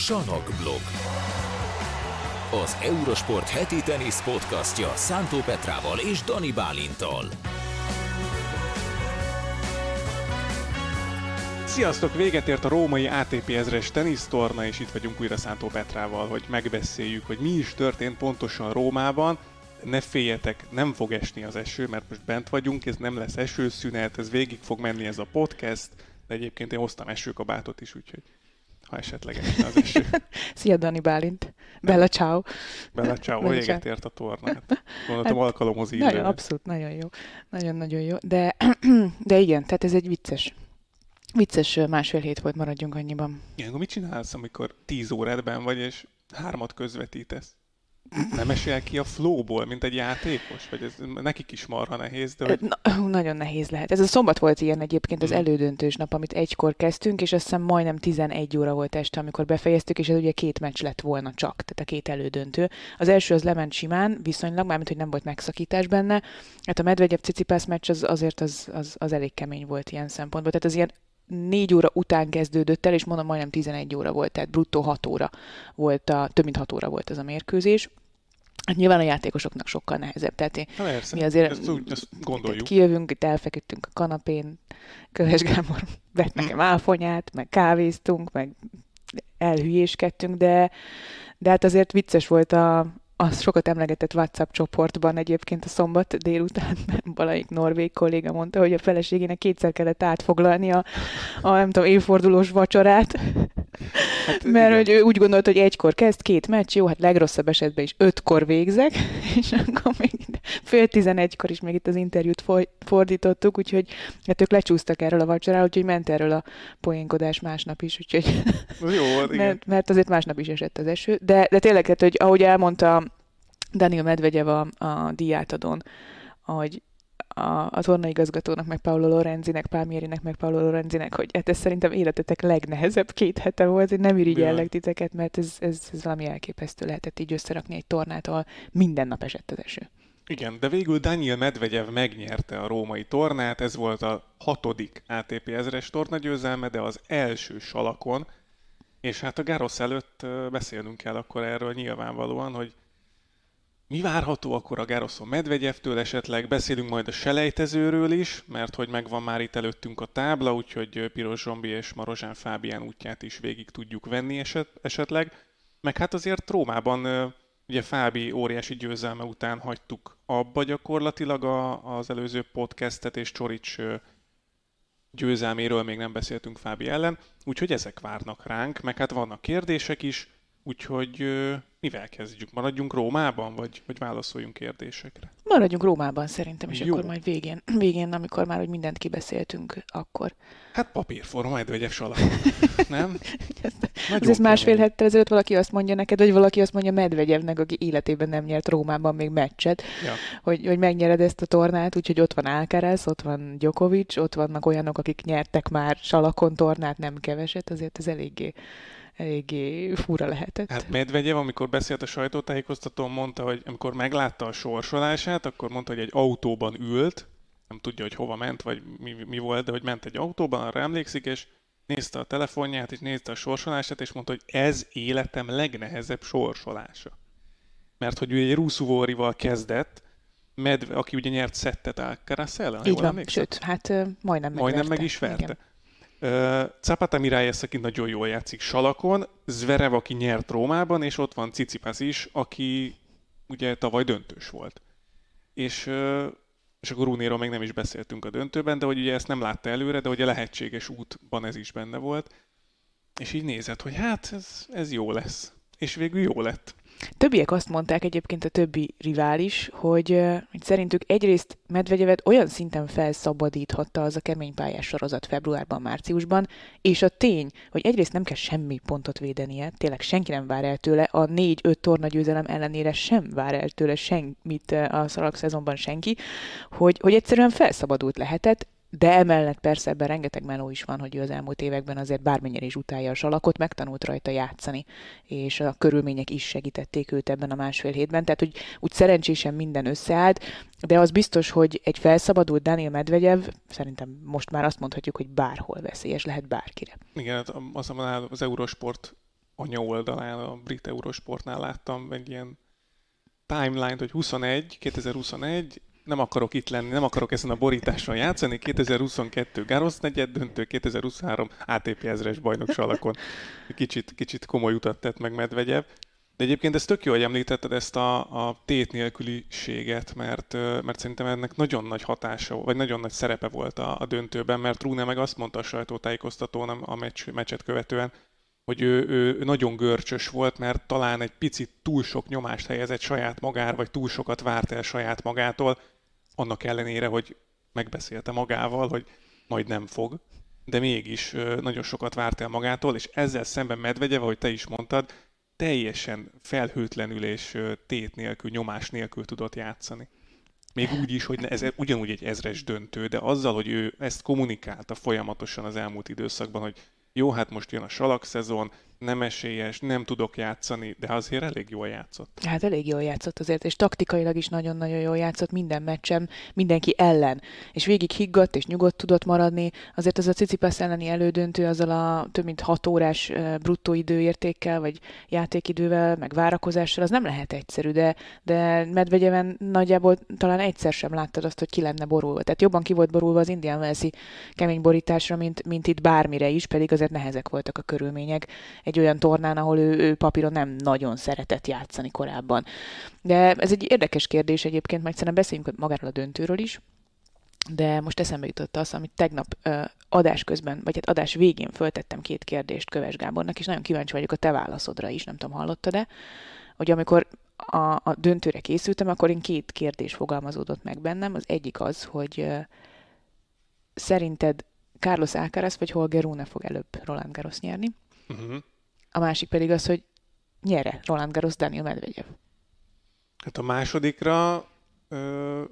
Sanok blog. Az Eurosport heti tenisz podcastja Szántó Petrával és Dani Bálintal. Sziasztok! Véget ért a római ATP ezres tenisztorna, és itt vagyunk újra Szántó Petrával, hogy megbeszéljük, hogy mi is történt pontosan Rómában. Ne féljetek, nem fog esni az eső, mert most bent vagyunk, ez nem lesz esőszünet, ez végig fog menni ez a podcast, de egyébként én hoztam esőkabátot is, úgyhogy ha esetleg esne az eső. Szia Dani Bálint! Bella ciao! Bella ciao! Véget ért a torna. Hát, gondoltam hát, alkalomhoz írni. Nagyon, abszolút, nagyon jó. Nagyon-nagyon jó. De, de igen, tehát ez egy vicces Vicces másfél hét volt, maradjunk annyiban. Igen, mit csinálsz, amikor tíz órádban vagy, és hármat közvetítesz? Nem esél ki a flowból, mint egy játékos? Vagy ez nekik is marha nehéz? De hogy... Na, nagyon nehéz lehet. Ez a szombat volt ilyen egyébként az hmm. elődöntős nap, amit egykor kezdtünk, és azt hiszem majdnem 11 óra volt este, amikor befejeztük, és ez ugye két meccs lett volna csak, tehát a két elődöntő. Az első az lement simán, viszonylag, mármint, hogy nem volt megszakítás benne. Hát a Medvegyev Cicipász meccs az, azért az, az, az, elég kemény volt ilyen szempontból. Tehát az ilyen négy óra után kezdődött el, és mondom, majdnem 11 óra volt, tehát bruttó 6 óra volt, a, több mint 6 óra volt ez a mérkőzés. Hát nyilván a játékosoknak sokkal nehezebb. Tehát én, persze, mi azért ezt, úgy, ezt gondoljuk. Kijövünk, itt elfeküdtünk a kanapén, Köves Gábor vett nekem áfonyát, meg kávéztunk, meg elhülyéskedtünk, de, de hát azért vicces volt a, az sokat emlegetett WhatsApp csoportban egyébként a szombat délután, valamelyik norvég kolléga mondta, hogy a feleségének kétszer kellett átfoglalni a, a nem tudom, évfordulós vacsorát, hát, mert hogy ő úgy gondolt, hogy egykor kezd, két meccs, jó, hát legrosszabb esetben is ötkor végzek, és akkor még fél tizenegykor is még itt az interjút fordítottuk, úgyhogy hát ők lecsúsztak erről a vacsoráról, úgyhogy ment erről a poénkodás másnap is, úgyhogy jó, igen. mert, mert azért másnap is esett az eső, de, de tényleg, hát, hogy ahogy elmondta Daniel Medvegyev a, a díjátadón, hogy a, a tornaigazgatónak, meg Paolo Lorenzinek, Palmierinek, meg Paolo Lorenzinek, hogy hát ez szerintem életetek legnehezebb két hete volt, hogy nem irigyellek titeket, mert ez, ez, ez valami elképesztő lehetett így összerakni egy tornát, ahol minden nap esett az eső. Igen, de végül Daniel Medvegyev megnyerte a római tornát, ez volt a hatodik ATP ezres tornagyőzelme, de az első salakon, és hát a Gárosz előtt beszélnünk kell akkor erről nyilvánvalóan, hogy mi várható akkor a Gároszon Medvegyevtől esetleg? Beszélünk majd a selejtezőről is, mert hogy megvan már itt előttünk a tábla, úgyhogy Piros Zsombi és Marozsán Fábián útját is végig tudjuk venni eset, esetleg. Meg hát azért Rómában ugye Fábi óriási győzelme után hagytuk abba gyakorlatilag a, az előző podcastet, és Csorics győzelméről még nem beszéltünk Fábi ellen, úgyhogy ezek várnak ránk, meg hát vannak kérdések is, úgyhogy mivel kezdjük? Maradjunk Rómában, vagy, vagy válaszoljunk kérdésekre? Maradjunk Rómában szerintem, és Jó. akkor majd végén, végén, amikor már hogy mindent kibeszéltünk, akkor. Hát papírforma, majd vegyes salak. Nem? Ez, ez másfél hettel ezelőtt valaki azt mondja neked, vagy valaki azt mondja Medvegyevnek, aki életében nem nyert Rómában még meccset, ja. hogy, hogy megnyered ezt a tornát, úgyhogy ott van Alcaraz, ott van Djokovic, ott vannak olyanok, akik nyertek már salakon tornát, nem keveset, azért ez eléggé eléggé fura lehetett. Hát Medvegyev, amikor beszélt a sajtótájékoztatón, mondta, hogy amikor meglátta a sorsolását, akkor mondta, hogy egy autóban ült, nem tudja, hogy hova ment, vagy mi, mi volt, de hogy ment egy autóban, arra emlékszik, és nézte a telefonját, és nézte a sorsolását, és mondta, hogy ez életem legnehezebb sorsolása. Mert hogy ő egy Ruszuvórival kezdett, Medve, aki ugye nyert szettet Alcaraz ellen, Így van, sőt, hát majdnem megverte. Majdnem meg is verte. Igen. Zapata Miralles, aki nagyon jól játszik salakon, Zverev, aki nyert Rómában, és ott van Cicipas is, aki ugye tavaly döntős volt. És, és akkor Runéról még nem is beszéltünk a döntőben, de hogy ugye ezt nem látta előre, de ugye lehetséges útban ez is benne volt. És így nézett, hogy hát ez, ez jó lesz. És végül jó lett. Többiek azt mondták egyébként a többi rivális, hogy, hogy szerintük egyrészt Medvegyevet olyan szinten felszabadíthatta az a kemény pályás sorozat februárban, márciusban, és a tény, hogy egyrészt nem kell semmi pontot védenie, tényleg senki nem vár el tőle, a négy-öt torna győzelem ellenére sem vár el tőle semmit a szalag szezonban senki, hogy, hogy egyszerűen felszabadult lehetett, de emellett persze ebben rengeteg meló is van, hogy ő az elmúlt években azért bármennyire is utálja a salakot, megtanult rajta játszani, és a körülmények is segítették őt ebben a másfél hétben, tehát hogy úgy szerencsésen minden összeállt, de az biztos, hogy egy felszabadult Daniel Medvegyev, szerintem most már azt mondhatjuk, hogy bárhol veszélyes lehet bárkire. Igen, hát az, az Eurosport anya oldalán, a brit Eurosportnál láttam egy ilyen timeline hogy 21, 2021, nem akarok itt lenni, nem akarok ezen a borításon játszani, 2022 Garros negyed döntő, 2023 ATP ezres bajnok. Kicsit, kicsit komoly utat tett meg Medvegyev. De egyébként ez tök jó, hogy említetted ezt a, a tét nélküliséget, mert, mert szerintem ennek nagyon nagy hatása, vagy nagyon nagy szerepe volt a, a döntőben, mert Rune meg azt mondta a sajtótájékoztatón a meccs, meccset követően, hogy ő, ő nagyon görcsös volt, mert talán egy picit túl sok nyomást helyezett saját magára, vagy túl sokat várt el saját magától, annak ellenére, hogy megbeszélte magával, hogy majd nem fog, de mégis nagyon sokat várt el magától, és ezzel szemben Medvegyev, ahogy te is mondtad, teljesen felhőtlenül és tét nélkül, nyomás nélkül tudott játszani. Még úgy is, hogy ez ugyanúgy egy ezres döntő, de azzal, hogy ő ezt kommunikálta folyamatosan az elmúlt időszakban, hogy jó, hát most jön a salak szezon, nem esélyes, nem tudok játszani, de azért elég jól játszott. Hát elég jól játszott azért, és taktikailag is nagyon-nagyon jól játszott minden meccsem, mindenki ellen. És végig higgadt és nyugodt tudott maradni. Azért az a Cicipas elleni elődöntő azzal a több mint 6 órás bruttó időértékkel, vagy játékidővel, meg várakozással, az nem lehet egyszerű, de, de Medvegyeven nagyjából talán egyszer sem láttad azt, hogy ki lenne borulva. Tehát jobban ki volt borulva az Indian Wells kemény borításra, mint, mint itt bármire is, pedig azért nehezek voltak a körülmények egy olyan tornán, ahol ő, ő papíron nem nagyon szeretett játszani korábban. De ez egy érdekes kérdés egyébként, majd szerintem beszéljünk magáról a döntőről is, de most eszembe jutott az, amit tegnap uh, adás közben, vagy hát adás végén föltettem két kérdést Köves Gábornak, és nagyon kíváncsi vagyok a te válaszodra is, nem tudom, hallottad-e, hogy amikor a, a döntőre készültem, akkor én két kérdés fogalmazódott meg bennem. Az egyik az, hogy uh, szerinted Carlos Alcaraz vagy Holger Rune fog előbb Roland Garros nyerni? Uh-huh. A másik pedig az, hogy nyere Roland Garros Daniel Medvedev. Hát a másodikra ö,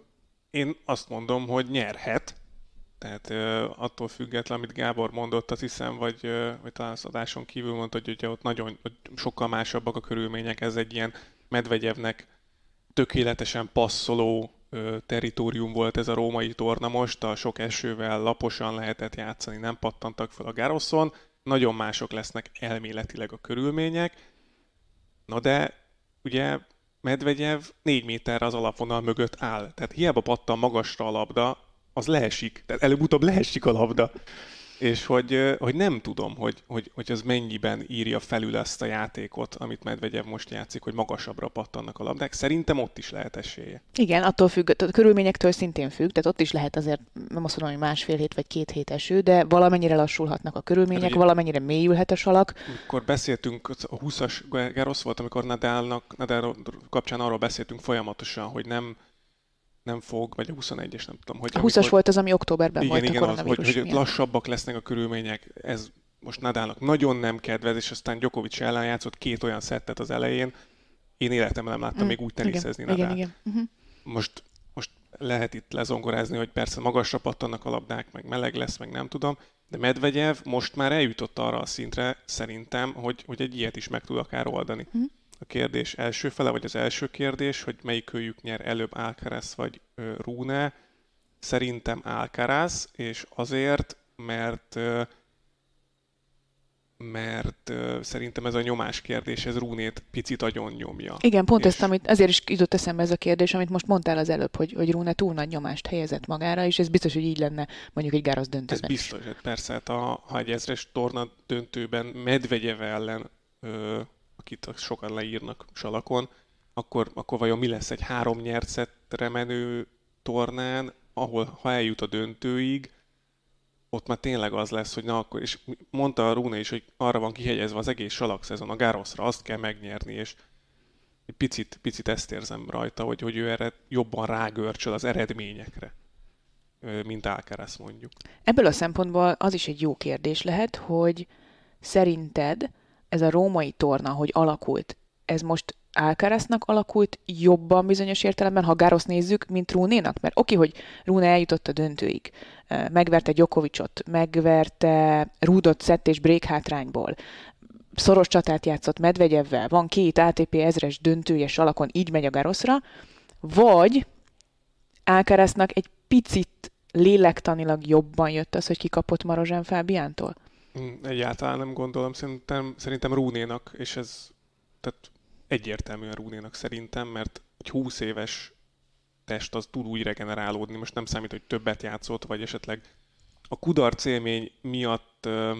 én azt mondom, hogy nyerhet. Tehát ö, attól független, amit Gábor mondott, azt hiszem, vagy, ö, vagy talán az adáson kívül mondta, hogy ugye ott nagyon, hogy sokkal másabbak a körülmények, ez egy ilyen Medvegyevnek tökéletesen passzoló ö, teritorium volt ez a római torna most, a sok esővel laposan lehetett játszani, nem pattantak fel a Garoszon, nagyon mások lesznek elméletileg a körülmények, na de ugye Medvegyev négy méterre az alapvonal mögött áll. Tehát hiába pattan magasra a labda, az leesik. Tehát előbb-utóbb leesik a labda és hogy, hogy nem tudom, hogy, hogy, hogy az mennyiben írja felül ezt a játékot, amit Medvegyev most játszik, hogy magasabbra pattannak a labdák. Szerintem ott is lehet esélye. Igen, attól függ, a körülményektől szintén függ, tehát ott is lehet azért, nem azt mondom, hogy másfél hét vagy két hét eső, de valamennyire lassulhatnak a körülmények, hát, valamennyire mélyülhet a salak. Akkor beszéltünk, a 20-as Gerosz volt, amikor Nadalnak, Nadal kapcsán arról beszéltünk folyamatosan, hogy nem nem fog, vagy a 21-es, nem tudom. Hogy a 20-as volt az, ami októberben igen, volt igen, a koronavírus az, hogy, hogy lassabbak lesznek a körülmények, ez most Nadalnak nagyon nem kedvez, és aztán Djokovic ellen játszott két olyan szettet az elején. Én életemben nem láttam mm, még úgy teniszezni igen, Nadal. Igen, igen. Uh-huh. Most, most lehet itt lezongorázni, hogy persze magasra pattannak a labdák, meg meleg lesz, meg nem tudom, de Medvegyev most már eljutott arra a szintre, szerintem, hogy, hogy egy ilyet is meg tud akár oldani. Uh-huh a kérdés első fele, vagy az első kérdés, hogy melyik őjük nyer előbb Alcaraz vagy Rune. Szerintem Alcaraz, és azért, mert mert uh, szerintem ez a nyomás kérdés, ez Rúnét picit agyon nyomja. Igen, pont és... ezt, amit, azért is jutott eszembe ez a kérdés, amit most mondtál az előbb, hogy, hogy Rune túl nagy nyomást helyezett magára, és ez biztos, hogy így lenne mondjuk egy Gárosz döntőben Ez biztos, hát persze, hát a, ha egy ezres torna döntőben Medvegyev ellen ö, akit sokan leírnak salakon, akkor, akkor vajon mi lesz egy három nyert menő tornán, ahol ha eljut a döntőig, ott már tényleg az lesz, hogy na akkor, és mondta a Rune is, hogy arra van kihegyezve az egész szezon, a Gároszra, azt kell megnyerni, és egy picit, picit ezt érzem rajta, hogy, hogy ő erre jobban rágörcsöl az eredményekre, mint Alcaraz mondjuk. Ebből a szempontból az is egy jó kérdés lehet, hogy szerinted ez a római torna, hogy alakult, ez most Alcaraznak alakult jobban bizonyos értelemben, ha Gárosz nézzük, mint Rúnénak? Mert oké, hogy Rune eljutott a döntőig, megverte Gyokovicsot, megverte Rudot szett és break hátrányból, szoros csatát játszott Medvegyevvel, van két ATP ezres döntőjes alakon, így megy a Garoszra, vagy Alcaraznak egy picit lélektanilag jobban jött az, hogy kikapott Marozsán Fábiántól? Egyáltalán nem gondolom, szerintem, szerintem Rúnénak, és ez tehát egyértelműen Rúnénak szerintem, mert egy 20 éves test az tud úgy regenerálódni, most nem számít, hogy többet játszott, vagy esetleg a kudarc élmény miatt uh,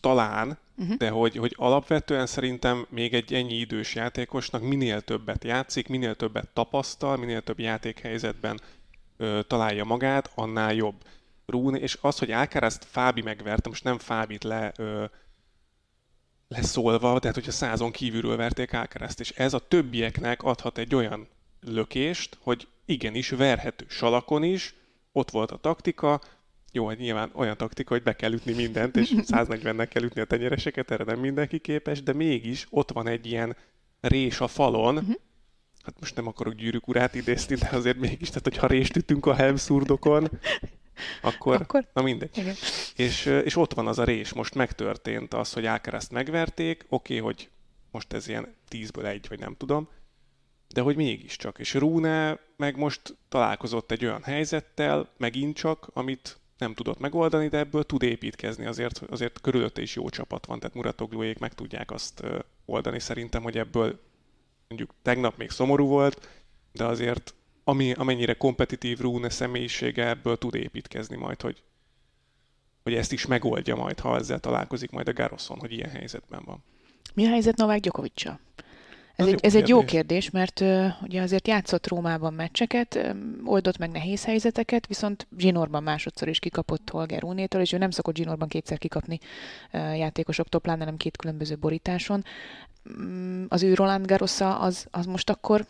talán, uh-huh. de hogy, hogy alapvetően szerintem még egy ennyi idős játékosnak minél többet játszik, minél többet tapasztal, minél több játékhelyzetben uh, találja magát, annál jobb. Rún, és az, hogy Alcarazt Fábi megverte, most nem Fábit le uh, leszólva, tehát hogyha százon kívülről verték Alcarazt, és ez a többieknek adhat egy olyan lökést, hogy igenis verhető salakon is, ott volt a taktika, jó, hogy nyilván olyan taktika, hogy be kell ütni mindent, és 140-nek kell ütni a tenyereseket, erre nem mindenki képes, de mégis ott van egy ilyen rés a falon, uh-huh. hát most nem akarok gyűrűk urát idézni, de azért mégis, tehát hogyha rést ütünk a helmszurdokon, akkor, akkor? na mindegy. Igen. És, és ott van az a rés, most megtörtént az, hogy Ákereszt megverték, oké, okay, hogy most ez ilyen tízből egy, vagy nem tudom, de hogy mégiscsak. És Rune meg most találkozott egy olyan helyzettel, megint csak, amit nem tudott megoldani, de ebből tud építkezni, azért, azért körülötte is jó csapat van, tehát Muratogluék meg tudják azt oldani szerintem, hogy ebből mondjuk tegnap még szomorú volt, de azért ami, amennyire kompetitív Rune személyisége ebből tud építkezni majd, hogy, hogy ezt is megoldja majd, ha ezzel találkozik majd a Garoszon, hogy ilyen helyzetben van. Mi a helyzet Novák Gyokovicsal? Ez, egy, ez egy jó kérdés, mert uh, ugye azért játszott Rómában meccseket, um, oldott meg nehéz helyzeteket, viszont Zsinorban másodszor is kikapott Holger Rónétól, és ő nem szokott Zsinorban kétszer kikapni uh, játékosoktól, pláne nem két különböző borításon. Um, az ő Roland Garrosa az, az most akkor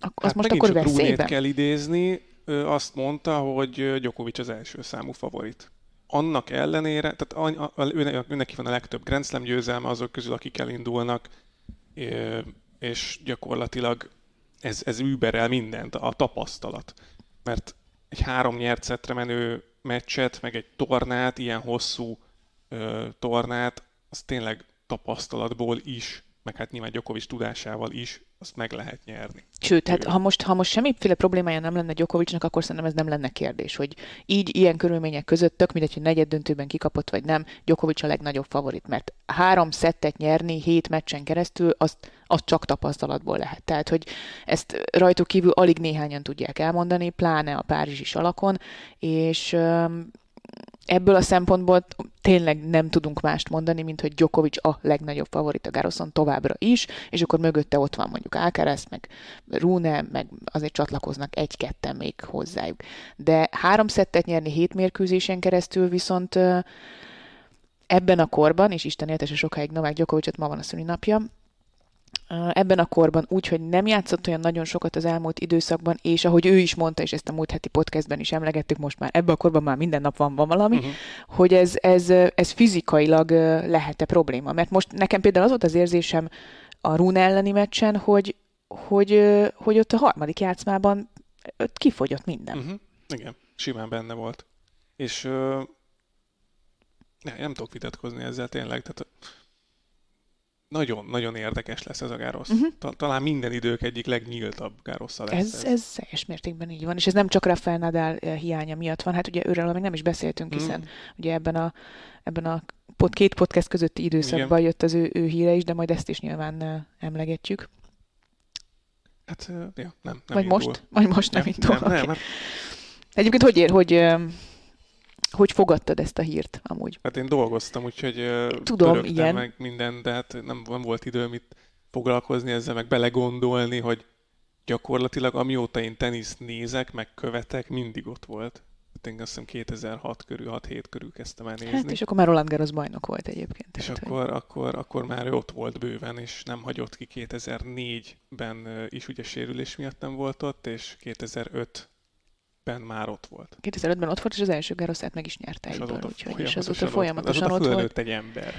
az hát most akkor veszélyben? kell idézni, ő azt mondta, hogy Djokovic az első számú favorit. Annak ellenére, tehát a, a, ő, neki van a legtöbb Grand Slam győzelme azok közül, akik elindulnak, és gyakorlatilag ez, ez überel mindent, a tapasztalat. Mert egy három nyert menő meccset, meg egy tornát, ilyen hosszú ö, tornát, az tényleg tapasztalatból is, meg hát nyilván Gyokovics tudásával is azt meg lehet nyerni. Sőt, hát ha most, ha most semmiféle problémája nem lenne Gyokovicsnak, akkor szerintem ez nem lenne kérdés, hogy így, ilyen körülmények között, tök mindegy, hogy negyed döntőben kikapott vagy nem, Gyokovics a legnagyobb favorit, mert három szettet nyerni hét meccsen keresztül, azt, azt csak tapasztalatból lehet. Tehát, hogy ezt rajtuk kívül alig néhányan tudják elmondani, pláne a párizsi alakon, és ebből a szempontból tényleg nem tudunk mást mondani, mint hogy Djokovic a legnagyobb favorit a Garoszon továbbra is, és akkor mögötte ott van mondjuk Alcaraz, meg Rune, meg azért csatlakoznak egy-ketten még hozzájuk. De három szettet nyerni hét mérkőzésen keresztül viszont ebben a korban, és Isten éltese sokáig Novák Djokovicot ma van a szülinapja, ebben a korban úgy, hogy nem játszott olyan nagyon sokat az elmúlt időszakban, és ahogy ő is mondta, és ezt a múlt heti podcastben is emlegettük, most már ebben a korban már minden nap van, van valami, uh-huh. hogy ez, ez, ez fizikailag lehet-e probléma. Mert most nekem például az volt az érzésem a Rune elleni meccsen, hogy, hogy, hogy ott a harmadik játszmában ott kifogyott minden. Uh-huh. Igen, simán benne volt. És uh, nem, nem tudok vitatkozni ezzel tényleg, tehát nagyon-nagyon érdekes lesz ez a Gárosz. Uh-huh. Talán minden idők egyik legnyíltabb Gárosza lesz ez, ez. Ez teljes mértékben így van, és ez nem csak Rafael Nadal eh, hiánya miatt van, hát ugye őről még nem is beszéltünk, hiszen uh-huh. ugye ebben a, ebben a pot, két podcast közötti időszakban Igen. jött az ő, ő híre is, de majd ezt is nyilván uh, emlegetjük. Hát, ja, nem, nem Vagy indul. most? Vagy most nem, nem indul. Nem, okay. nem, hát... Egyébként hogy ér, hogy hogy fogadtad ezt a hírt amúgy? Hát én dolgoztam, úgyhogy Tudom, igen. meg minden, de hát nem, nem volt időm itt foglalkozni ezzel, meg belegondolni, hogy gyakorlatilag amióta én teniszt nézek, meg követek, mindig ott volt. Hát én azt hiszem 2006 körül, 6-7 körül kezdtem el nézni. Hát és akkor már Roland Garros bajnok volt egyébként. És tehát, akkor, hogy... akkor, akkor már ott volt bőven, és nem hagyott ki 2004-ben is ugye sérülés miatt nem volt ott, és 2005 ben már ott volt. 2005-ben ott volt, és az első Garoszát meg is nyerte egyből, úgyhogy és azóta folyamatosan ott, ott volt. egy ember.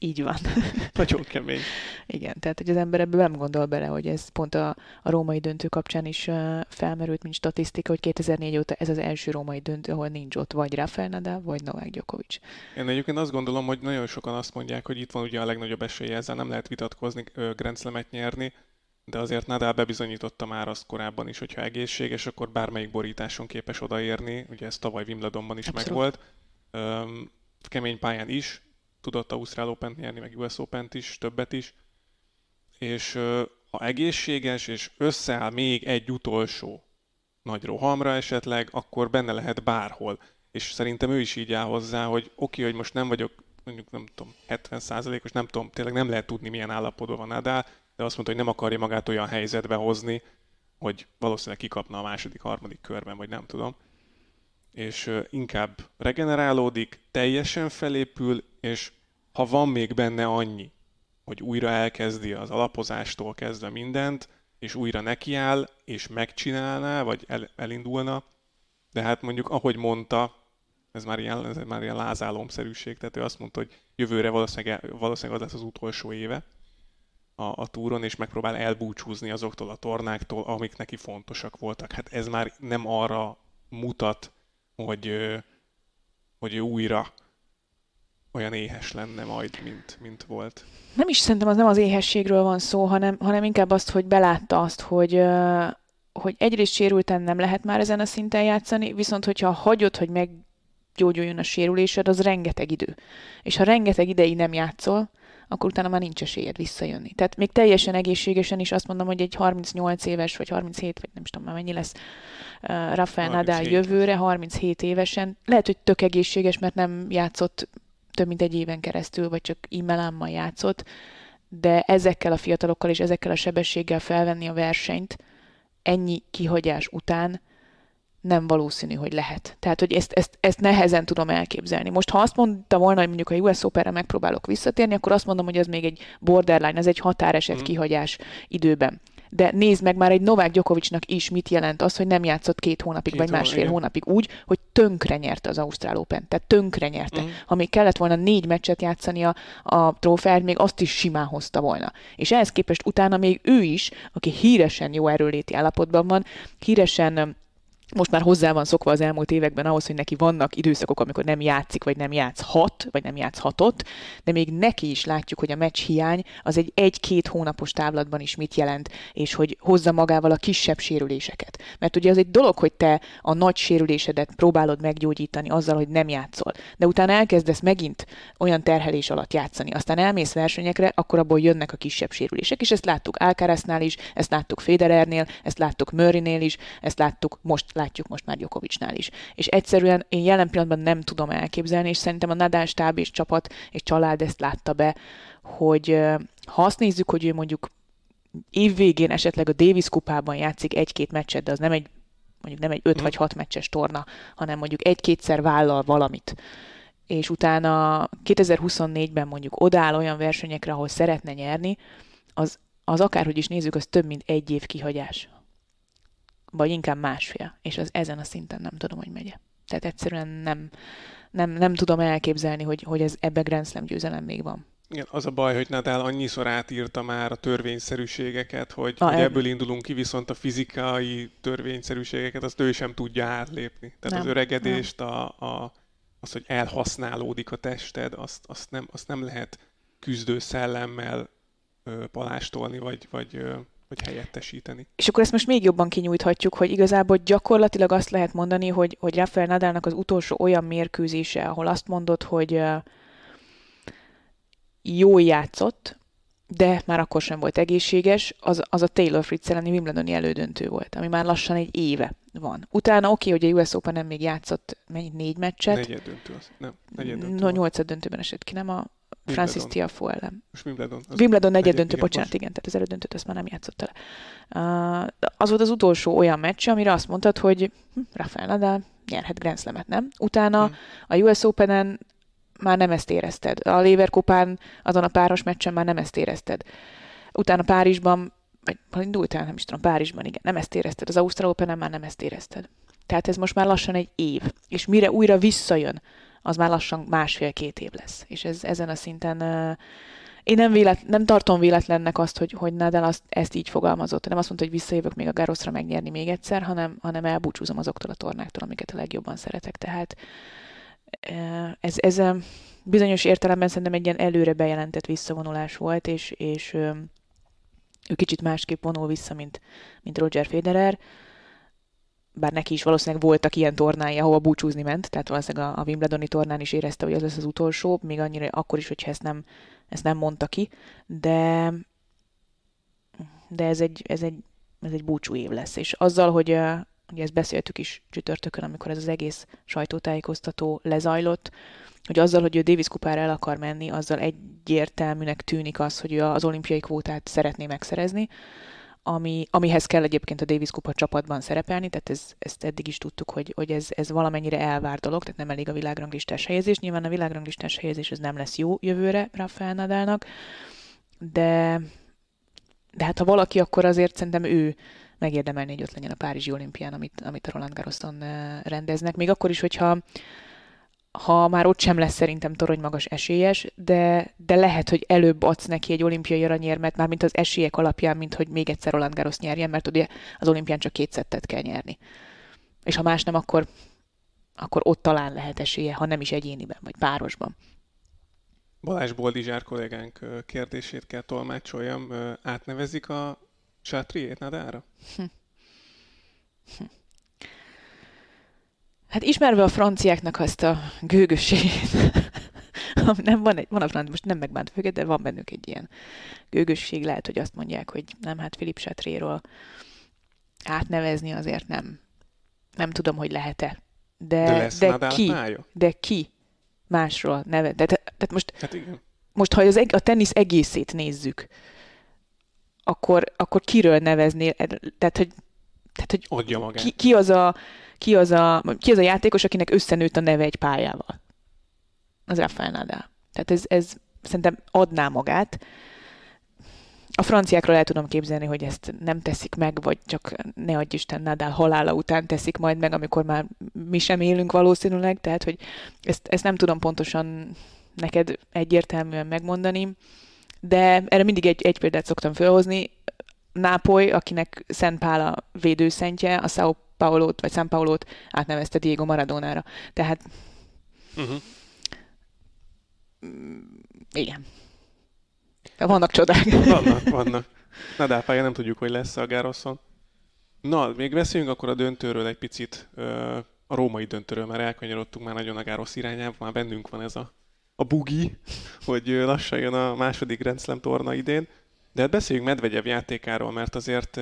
Így van. Nagyon kemény. Igen, tehát hogy az ember ebből nem gondol bele, hogy ez pont a, a római döntő kapcsán is uh, felmerült, mint statisztika, hogy 2004 óta ez az első római döntő, ahol nincs ott vagy Rafael Nadal, vagy Novák Djokovic. Én egyébként azt gondolom, hogy nagyon sokan azt mondják, hogy itt van ugye a legnagyobb esélye, ezzel nem lehet vitatkozni, Grand nyerni, de azért Nadal bebizonyította már azt korábban is, hogyha egészséges, akkor bármelyik borításon képes odaérni, ugye ez tavaly Wimbledonban is Abszolút. megvolt, öm, kemény pályán is, tudott Ausztrál open nyerni, meg US open is, többet is, és ö, ha egészséges, és összeáll még egy utolsó nagy rohamra esetleg, akkor benne lehet bárhol. És szerintem ő is így áll hozzá, hogy oké, okay, hogy most nem vagyok mondjuk nem tudom, 70%-os, nem tudom, tényleg nem lehet tudni, milyen állapotban van Nadal, de azt mondta, hogy nem akarja magát olyan helyzetbe hozni, hogy valószínűleg kikapna a második, harmadik körben, vagy nem tudom. És inkább regenerálódik, teljesen felépül, és ha van még benne annyi, hogy újra elkezdi az alapozástól kezdve mindent, és újra nekiáll, és megcsinálná, vagy el, elindulna, de hát mondjuk, ahogy mondta, ez már ilyen, ez már ilyen lázálomszerűség, tehát ő azt mondta, hogy jövőre valószínűleg, valószínűleg az lesz az utolsó éve a, a túron, és megpróbál elbúcsúzni azoktól a tornáktól, amik neki fontosak voltak. Hát ez már nem arra mutat, hogy, hogy újra olyan éhes lenne majd, mint, mint volt. Nem is szerintem az nem az éhességről van szó, hanem, hanem inkább azt, hogy belátta azt, hogy, hogy egyrészt sérülten nem lehet már ezen a szinten játszani, viszont hogyha hagyod, hogy meg gyógyuljon a sérülésed, az rengeteg idő. És ha rengeteg ideig nem játszol, akkor utána már nincs esélyed visszajönni. Tehát még teljesen egészségesen is azt mondom, hogy egy 38 éves, vagy 37, vagy nem is tudom már mennyi lesz uh, Rafael Nadal jövőre, 37 évesen, lehet, hogy tök egészséges, mert nem játszott több mint egy éven keresztül, vagy csak immelámmal játszott, de ezekkel a fiatalokkal és ezekkel a sebességgel felvenni a versenyt ennyi kihagyás után nem valószínű, hogy lehet. Tehát, hogy ezt, ezt, ezt nehezen tudom elképzelni. Most, ha azt mondta volna, hogy mondjuk a US Open-re megpróbálok visszatérni, akkor azt mondom, hogy ez még egy borderline, ez egy határeset mm. kihagyás időben de nézd meg már egy Novák Gyokovicsnak is mit jelent az, hogy nem játszott két hónapig, két vagy másfél igen. hónapig úgy, hogy tönkre nyerte az Ausztrál Open. Tehát tönkre nyerte. Uh-huh. Ha még kellett volna négy meccset játszani a, a trófeát, még azt is simán hozta volna. És ehhez képest utána még ő is, aki híresen jó erőléti állapotban van, híresen most már hozzá van szokva az elmúlt években ahhoz, hogy neki vannak időszakok, amikor nem játszik, vagy nem játszhat, vagy nem játszhatott, de még neki is látjuk, hogy a meccs hiány az egy egy-két hónapos távlatban is mit jelent, és hogy hozza magával a kisebb sérüléseket. Mert ugye az egy dolog, hogy te a nagy sérülésedet próbálod meggyógyítani azzal, hogy nem játszol, de utána elkezdesz megint olyan terhelés alatt játszani, aztán elmész versenyekre, akkor abból jönnek a kisebb sérülések, és ezt láttuk Alcaráznál is, ezt láttuk Federernél, ezt láttuk Murraynél is, ezt láttuk most látjuk most már Gyokovicsnál is. És egyszerűen én jelen pillanatban nem tudom elképzelni, és szerintem a Nadal stáb és csapat és család ezt látta be, hogy ha azt nézzük, hogy ő mondjuk évvégén esetleg a Davis kupában játszik egy-két meccset, de az nem egy mondjuk nem egy öt mm. vagy hat meccses torna, hanem mondjuk egy-kétszer vállal valamit, és utána 2024-ben mondjuk odáll olyan versenyekre, ahol szeretne nyerni, az, az akárhogy is nézzük, az több mint egy év kihagyás vagy inkább másfél, és az ezen a szinten nem tudom, hogy megye. Tehát egyszerűen nem, nem, nem tudom elképzelni, hogy, hogy ez ebbe Grand Slam győzelem még van. Igen, az a baj, hogy Nadal annyiszor átírta már a törvényszerűségeket, hogy, a, hogy ebből indulunk ki, viszont a fizikai törvényszerűségeket azt ő sem tudja átlépni. Tehát nem, az öregedést, nem. A, a, az, hogy elhasználódik a tested, azt, azt, nem, azt nem lehet küzdő szellemmel ö, palástolni, vagy, vagy ö, hogy helyettesíteni. És akkor ezt most még jobban kinyújthatjuk, hogy igazából gyakorlatilag azt lehet mondani, hogy, hogy Rafael Nadalnak az utolsó olyan mérkőzése, ahol azt mondott, hogy jó játszott, de már akkor sem volt egészséges, az, az a Taylor Fritz elleni Wimbledoni elődöntő volt, ami már lassan egy éve van. Utána oké, okay, hogy a US Open nem még játszott mennyi, négy meccset. Negyed döntő, az, nem, negyed döntő. No, nyolcad döntőben esett ki, nem a Francis Tiafoe ellen. Most Wimbledon. Wimbledon negyed döntő, igen, bocsánat, igen, tehát az elődöntőt azt már nem játszott el. Uh, az volt az utolsó olyan meccs, amire azt mondtad, hogy hm, Rafael Nadal nyerhet Grand Slam-et, nem? Utána hmm. a US Open-en már nem ezt érezted. A Lever Kupán azon a páros meccsen már nem ezt érezted. Utána Párizsban, vagy indultál, nem is tudom, Párizsban, igen, nem ezt érezted. Az Ausztrál open már nem ezt érezted. Tehát ez most már lassan egy év. És mire újra visszajön az már lassan másfél-két év lesz. És ez, ezen a szinten uh, én nem, vélet, nem tartom véletlennek azt, hogy, hogy Nadal azt, ezt így fogalmazott. Nem azt mondta, hogy visszajövök még a Garoszra megnyerni még egyszer, hanem, hanem elbúcsúzom azoktól a tornáktól, amiket a legjobban szeretek. Tehát ez, ez bizonyos értelemben szerintem egy ilyen előre bejelentett visszavonulás volt, és, és ő kicsit másképp vonul vissza, mint, mint Roger Federer bár neki is valószínűleg voltak ilyen tornái, ahova búcsúzni ment, tehát valószínűleg a, a Wimbledoni tornán is érezte, hogy az lesz az utolsó, még annyira akkor is, hogyha ezt nem, ezt nem mondta ki, de, de ez egy, ez egy, ez egy búcsú év lesz, és azzal, hogy ugye ezt beszéltük is csütörtökön, amikor ez az egész sajtótájékoztató lezajlott, hogy azzal, hogy ő Davis kupára el akar menni, azzal egyértelműnek tűnik az, hogy ő az olimpiai kvótát szeretné megszerezni, ami, amihez kell egyébként a Davis Kupa csapatban szerepelni, tehát ez, ezt eddig is tudtuk, hogy, hogy ez, ez valamennyire elvár dolog, tehát nem elég a világranglistás helyezés. Nyilván a világranglistás helyezés ez nem lesz jó jövőre Rafael Nadalnak, de, de hát ha valaki, akkor azért szerintem ő megérdemelni, hogy ott legyen a Párizsi olimpián, amit, amit a Roland Garroson eh, rendeznek. Még akkor is, hogyha ha már ott sem lesz szerintem torony magas esélyes, de, de lehet, hogy előbb adsz neki egy olimpiai aranyérmet, már mint az esélyek alapján, mint hogy még egyszer Roland Garros nyerjen, mert ugye az olimpián csak két szettet kell nyerni. És ha más nem, akkor, akkor ott talán lehet esélye, ha nem is egyéniben, vagy párosban. Balázs Boldizsár kollégánk kérdését kell tolmácsoljam. Átnevezik a sátriét Nadára? Hm. Hm. Hát ismerve a franciáknak azt a gőgösségét, nem van, egy, van a francia, most nem megbánt őket, de van bennük egy ilyen gőgösség, lehet, hogy azt mondják, hogy nem, hát Philip Chatréról átnevezni azért nem, nem tudom, hogy lehet-e. De, de, de ki? De ki másról neve? De, de, de most, hát igen. most ha az, a tenisz egészét nézzük, akkor, akkor kiről neveznél? Tehát, hogy, tehát, hogy Adja magát. Ki, ki az a ki az, a, ki az a játékos, akinek összenőtt a neve egy pályával. Az Rafael Nadal. Tehát ez, ez szerintem adná magát. A franciákról el tudom képzelni, hogy ezt nem teszik meg, vagy csak ne adj Isten Nadal halála után teszik majd meg, amikor már mi sem élünk valószínűleg, tehát hogy ezt, ezt nem tudom pontosan neked egyértelműen megmondani, de erre mindig egy, egy példát szoktam felhozni. Nápoly, akinek Szent Pál a védőszentje, a Sao Paulót, vagy San Paulót átnevezte Diego Maradonára. Tehát uh-huh. igen. Vannak csodák. Vannak, vannak. Nadal pálya nem tudjuk, hogy lesz a Gároszon. Na, még beszéljünk akkor a döntőről egy picit. A római döntőről már elkanyarodtunk már nagyon a Gárosz irányába, már bennünk van ez a, a bugi, hogy lassan jön a második Grand Slam torna idén. De hát beszéljünk Medvegyev játékáról, mert azért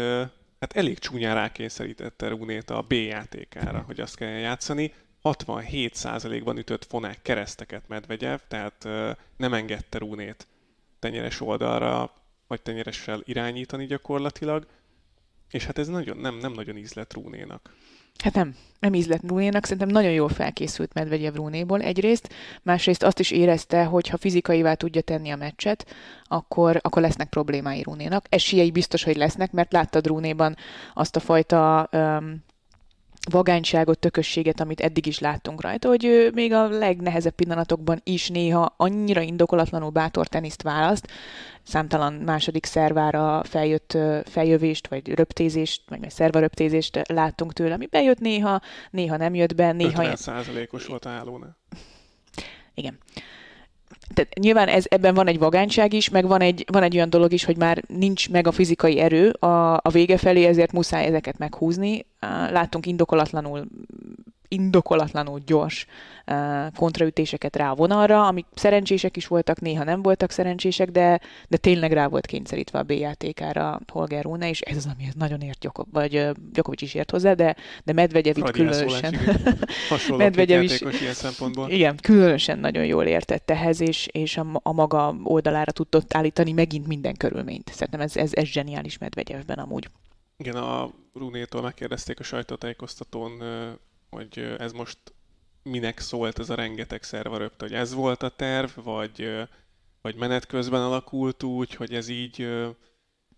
hát elég csúnyán rákényszerítette Runét a B játékára, hogy azt kell játszani. 67%-ban ütött fonák kereszteket Medvegyev, tehát nem engedte Runét tenyeres oldalra, vagy tenyeressel irányítani gyakorlatilag, és hát ez nagyon, nem, nem nagyon ízlett Rúnénak. Hát nem, nem ízlett Brunénak, szerintem nagyon jól felkészült Medvegyev Brunéból egyrészt, másrészt azt is érezte, hogy ha fizikaivá tudja tenni a meccset, akkor, akkor lesznek problémái Brunénak. Esélyei biztos, hogy lesznek, mert láttad Brunéban azt a fajta um, vagányságot, tökösséget, amit eddig is láttunk rajta, hogy ő még a legnehezebb pillanatokban is néha annyira indokolatlanul bátor teniszt választ, számtalan második szervára feljött feljövést, vagy röptézést, vagy szerva röptézést láttunk tőle, ami bejött néha, néha nem jött be, néha... 50 százalékos volt a hálónál. Igen tehát nyilván ez, ebben van egy vagányság is, meg van egy, van egy olyan dolog is, hogy már nincs meg a fizikai erő a, a vége felé, ezért muszáj ezeket meghúzni. Láttunk indokolatlanul indokolatlanul gyors uh, kontraütéseket rá a vonalra, amik szerencsések is voltak, néha nem voltak szerencsések, de, de tényleg rá volt kényszerítve a B játékára Holger Rune, és ez az, amihez nagyon ért Gyoko, vagy uh, Djokovic is ért hozzá, de, de Medvegyev itt különösen. Medvegyev is, ilyen szempontból. Igen, különösen nagyon jól értett ehhez, és, és a, a maga oldalára tudott állítani megint minden körülményt. Szerintem ez, ez, ez zseniális Medvegyevben amúgy. Igen, a Runétól megkérdezték a sajtótájékoztatón, hogy ez most minek szólt ez a rengeteg szervaröpt, hogy ez volt a terv, vagy, vagy menet közben alakult úgy, hogy ez így,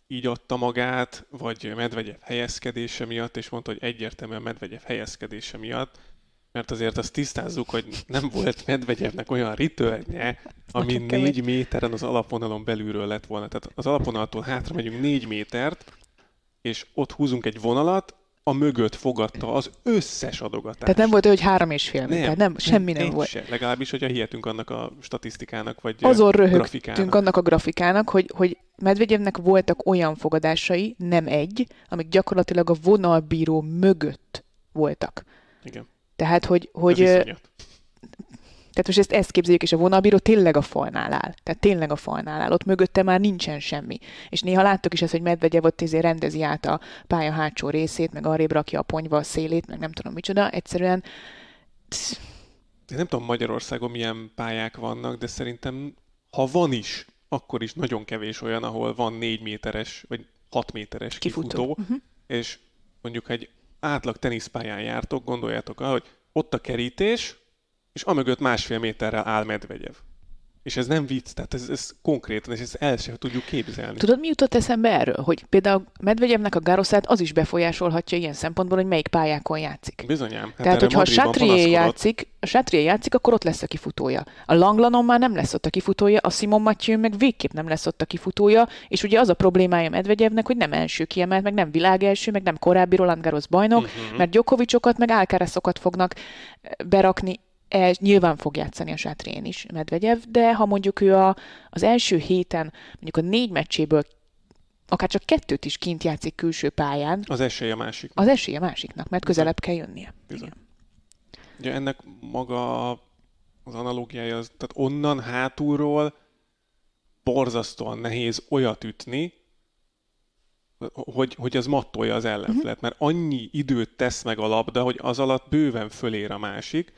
így adta magát, vagy Medvegyev helyezkedése miatt, és mondta, hogy egyértelműen Medvegyev helyezkedése miatt, mert azért azt tisztázzuk, hogy nem volt Medvegyevnek olyan ritörnye, ami négy méteren az alapvonalon belülről lett volna. Tehát az alapvonaltól hátra megyünk négy métert, és ott húzunk egy vonalat, a mögött fogadta az összes adogatást. Tehát nem volt olyan, hogy három és fél méter, nem, nem, semmi nem, nem volt. Se. Legalábbis, hogyha hihetünk annak a statisztikának, vagy Azon röhögtünk annak a grafikának, hogy, hogy Medvegyevnek voltak olyan fogadásai, nem egy, amik gyakorlatilag a vonalbíró mögött voltak. Igen. Tehát, hogy, hogy. Tehát most ezt, ezt képzeljük, és a vonalbíró tényleg a falnál áll. Tehát tényleg a falnál áll. Ott mögötte már nincsen semmi. És néha láttok is ezt, hogy Medvegyev ott izé rendezi át a pálya hátsó részét, meg arrébb rakja a ponyva a szélét, meg nem tudom micsoda. Egyszerűen Én nem tudom Magyarországon milyen pályák vannak, de szerintem ha van is, akkor is nagyon kevés olyan, ahol van 4 méteres vagy 6 méteres Kifutó. kifutó, Mhm. és mondjuk egy átlag teniszpályán jártok, gondoljátok el, hogy ott a kerítés, és amögött másfél méterrel áll Medvegyev. És ez nem vicc, tehát ez, ez konkrétan, és ezt el sem tudjuk képzelni. Tudod, mi jutott eszembe erről? Hogy például Medvegyevnek a Garoszát az is befolyásolhatja ilyen szempontból, hogy melyik pályákon játszik. Bizonyám. Hát Tehát, hogyha a panaszkodott. játszik, a Satrié játszik, akkor ott lesz a kifutója. A Langlanon már nem lesz ott a kifutója, a Simon Mathieu meg végképp nem lesz ott a kifutója, és ugye az a problémája Medvegyevnek, hogy nem első kiemelt, meg nem világ első, meg nem korábbi Roland Garros bajnok, Mhm. mert Djokovicsokat, meg Alcarazokat fognak berakni, e, nyilván fog játszani a Sátrén is Medvegyev, de ha mondjuk ő a, az első héten, mondjuk a négy meccséből akár csak kettőt is kint játszik külső pályán, Az esély a másik. az esély a másiknak, mert közelebb kell jönnie. Bizony. Igen. Ugye ennek maga az analógiája, az, tehát onnan hátulról borzasztóan nehéz olyat ütni, hogy, hogy az mattolja az ellenfelet, mert annyi időt tesz meg a labda, hogy az alatt bőven fölér a másik,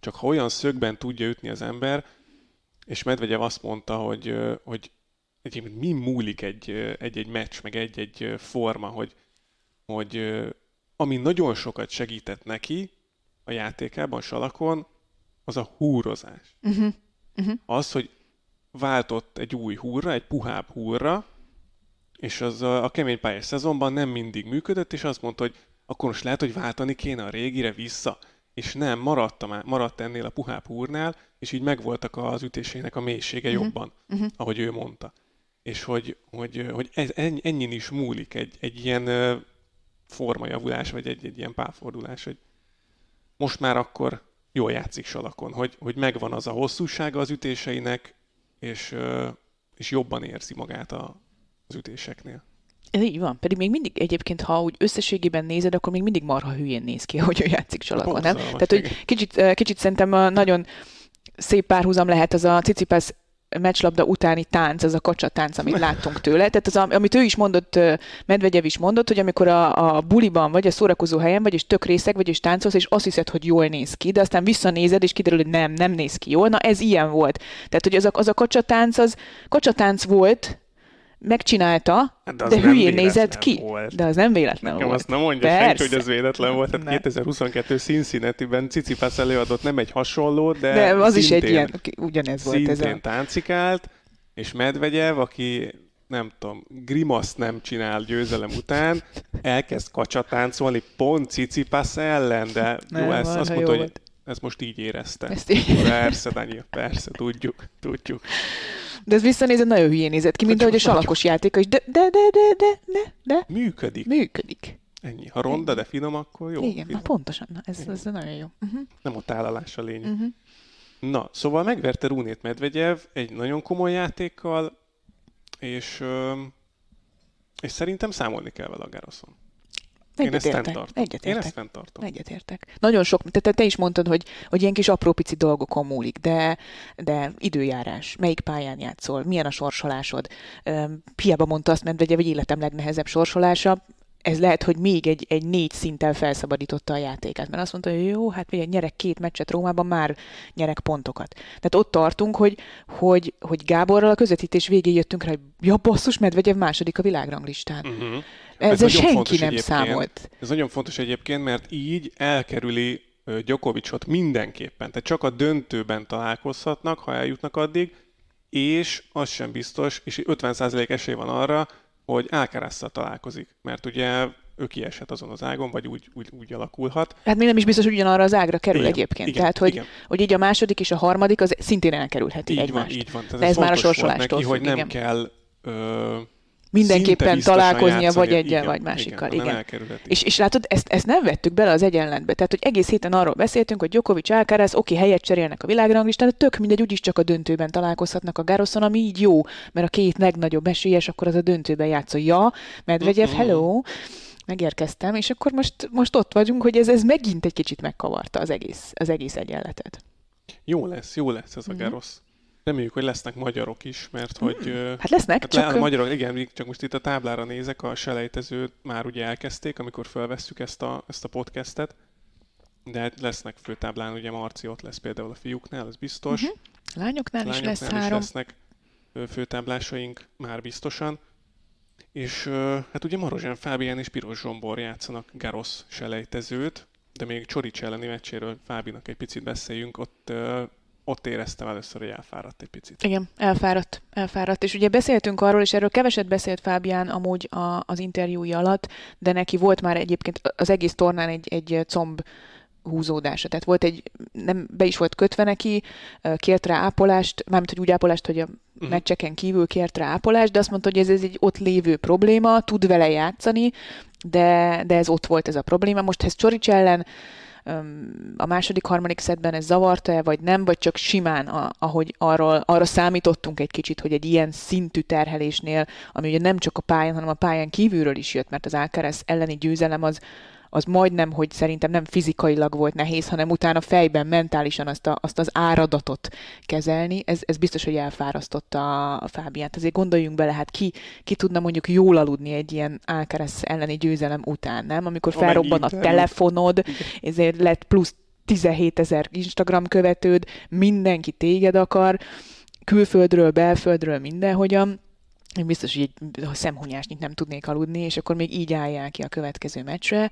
csak ha olyan szögben tudja ütni az ember, és Medvegyev azt mondta, hogy, hogy egyébként mi múlik egy, egy-egy meccs, meg egy-egy forma, hogy, hogy ami nagyon sokat segített neki a játékában, salakon, az a húrozás. Uh-huh. Uh-huh. Az, hogy váltott egy új húrra, egy puhább húrra, és az a, a kemény pályás szezonban nem mindig működött, és azt mondta, hogy akkor most lehet, hogy váltani kéne a régire vissza. És nem, maradt, a, maradt ennél a puhább húrnál, és így megvoltak az ütésének a mélysége Mhm. jobban, Uh-huh. ahogy ő mondta. És hogy, hogy, hogy ez, ennyi, ennyin is múlik egy, egy ilyen formajavulás, vagy egy, egy ilyen pálfordulás, hogy most már akkor jól játszik salakon, hogy, hogy megvan az a hosszúsága az ütéseinek, és, és jobban érzi magát a, az ütéseknél. Ez így van. Pedig még mindig egyébként, ha úgy összességében nézed, akkor még mindig marha hülyén néz ki, hogy ő játszik salakon, nem? Tehát, hogy kicsit, eh, kicsit szerintem a nagyon szép párhuzam lehet az a Cicipász meccslabda utáni tánc, az a kacsa tánc, amit láttunk tőle. Tehát az, amit ő is mondott, eh, Medvegyev is mondott, hogy amikor a, a buliban vagy, a szórakozó helyen vagy, és tök részeg vagy, és táncolsz, és azt hiszed, hogy jól néz ki, de aztán visszanézed, és kiderül, hogy nem, nem néz ki jól. Na ez ilyen volt. Tehát, hogy az a, az a kacsa tánc, az kacsa tánc volt, megcsinálta, Hát de, de hülyén nézett ki. volt. De az nem véletlen Nekem volt. azt nem mondja Persze. senki, hogy ez véletlen volt. Nem. 2022 Cincinnati-ben Cicipász előadott nem egy hasonló, de, De az is egy szintén- ilyen, ugyanez volt ez szintén a... táncikált, és Medvegyev, aki nem tudom, grimaszt nem csinál győzelem után, elkezd kacsatáncolni pont Cicipász ellen, de Nem, jó, ezt azt mondta, hogy ezt most így érezte. Ezt így- Persze, Dani, persze, tudjuk, tudjuk. De ez visszanézed, nagyon hülyén nézett ki, mint ahogy a salakos játéka is. De, de, de, de, de, de, de, Működik. működik. Ennyi. Ha ronda, de finom, akkor jó. Igen, na finom. pontosan. Na, ez, ez nagyon jó. Uh-huh. Nem a tálalás a lényeg. Uh-huh. Na, szóval megverte Runét Medvegyev egy nagyon komoly játékkal, és, és szerintem számolni kell vele a Garoszon. Én ezt Egyetértek. fenntartom. Én Egyetértek. ezt fenntartom. Egyetértek. Nagyon sok, te, te, is mondtad, hogy, hogy ilyen kis apró pici dolgokon múlik, de, de időjárás, melyik pályán játszol, milyen a sorsolásod. Üm, Hiába mondta azt Medvegyev, hogy életem legnehezebb sorsolása, ez lehet, hogy még egy, egy négy szinttel felszabadította a játékát, mert azt mondta, hogy jó, hát figyelj, nyerek két meccset Rómában, már nyerek pontokat. Tehát ott tartunk, hogy, hogy, hogy Gáborral a közvetítés végén jöttünk rá, hogy ja, basszus, Medvegyev második a világranglistán. Uh-huh. Ezzel nagyon senki nem egyébként. számolt. Ez nagyon fontos egyébként, mert így elkerüli ö, Djokovicot mindenképpen. Tehát csak a döntőben találkozhatnak, ha eljutnak addig, és az sem biztos, és 50% esély van arra, hogy Alcarazzal találkozik. Mert ugye ő kieshet azon az ágon, vagy úgy, úgy, úgy alakulhat. Hát még nem is biztos, hogy ugyanarra az ágra kerül Igen, egyébként. igen, Tehát, hogy, igen. hogy így a második és a harmadik az szintén elkerülheti Így egymást. van, így van. Tehát De ez már a sorsolástól neki, hogy nem igen. kell ö, Mindenképpen találkoznia vagy egyel, igen, vagy másikkal, Igen, igen. És, és látod, ezt, ezt nem vettük bele az egyenletbe. Tehát, hogy egész héten arról beszéltünk, hogy Djokovic, Alcaraz, oké, helyet cserélnek a világranglistán, de tök mindegy, úgyis csak a döntőben találkozhatnak a Garoszon, ami így jó, mert a két legnagyobb esélyes, akkor az a döntőben játszol. Ja, Medvegyev, Mhm. hello! megérkeztem, és akkor most, most ott vagyunk, hogy ez, ez megint egy kicsit megkavarta az egész, az egész egyenletet. Jó lesz, jó lesz ez a Mhm. Gerosz. Reméljük, hogy lesznek magyarok is, mert hogy... ö, Hát lesznek, Hát csak... a magyarok, igen, csak most itt a táblára nézek, a selejtezőt már ugye elkezdték, amikor felvesszük ezt a, ezt a podcastet, de hát lesznek főtáblán, ugye Marci ott lesz például a fiúknál, ez biztos. Mhm. Lányoknál is Lányoknál lesz három. is lesznek ö, főtáblásaink már biztosan. És hát ugye Marozsán Fábián és Piros Zsombor játszanak Garosz selejtezőt, de még Csorics elleni meccséről Fábinak egy picit beszéljünk, ott, ott éreztem először, hogy elfáradt egy picit. Igen, elfáradt, elfáradt. És ugye beszéltünk arról, és erről keveset beszélt Fábián amúgy a, az interjúja alatt, de neki volt már egyébként az egész tornán egy, egy comb húzódása. Tehát volt egy, nem, be is volt kötve neki, kért rá ápolást, mármint, hogy úgy ápolást, hogy a Mhm. meccseken kívül kért rá ápolást, de azt mondta, hogy ez, ez egy ott lévő probléma, tud vele játszani, de, de ez ott volt ez a probléma. Most ez Csorics ellen a második, harmadik szedben ez zavarta-e, vagy nem, vagy csak simán, a, ahogy arról, arra számítottunk egy kicsit, hogy egy ilyen szintű terhelésnél, ami ugye nem csak a pályán, hanem a pályán kívülről is jött, mert az Alcaraz elleni győzelem az, az majdnem, hogy szerintem nem fizikailag volt nehéz, hanem utána fejben, mentálisan azt, a, azt az áradatot kezelni, ez, ez biztos, hogy elfárasztotta a Fábiát. Azért gondoljunk bele, hát ki, ki tudna mondjuk jól aludni egy ilyen Alcaraz elleni győzelem után, nem? Amikor felrobban a telefonod, ezért lett plusz 17 ezer Instagram követőd, mindenki téged akar, külföldről, belföldről, mindenhogyan. Én biztos, hogy egy szemhunyásnyit nem tudnék aludni, és akkor még így állják ki a következő meccsre.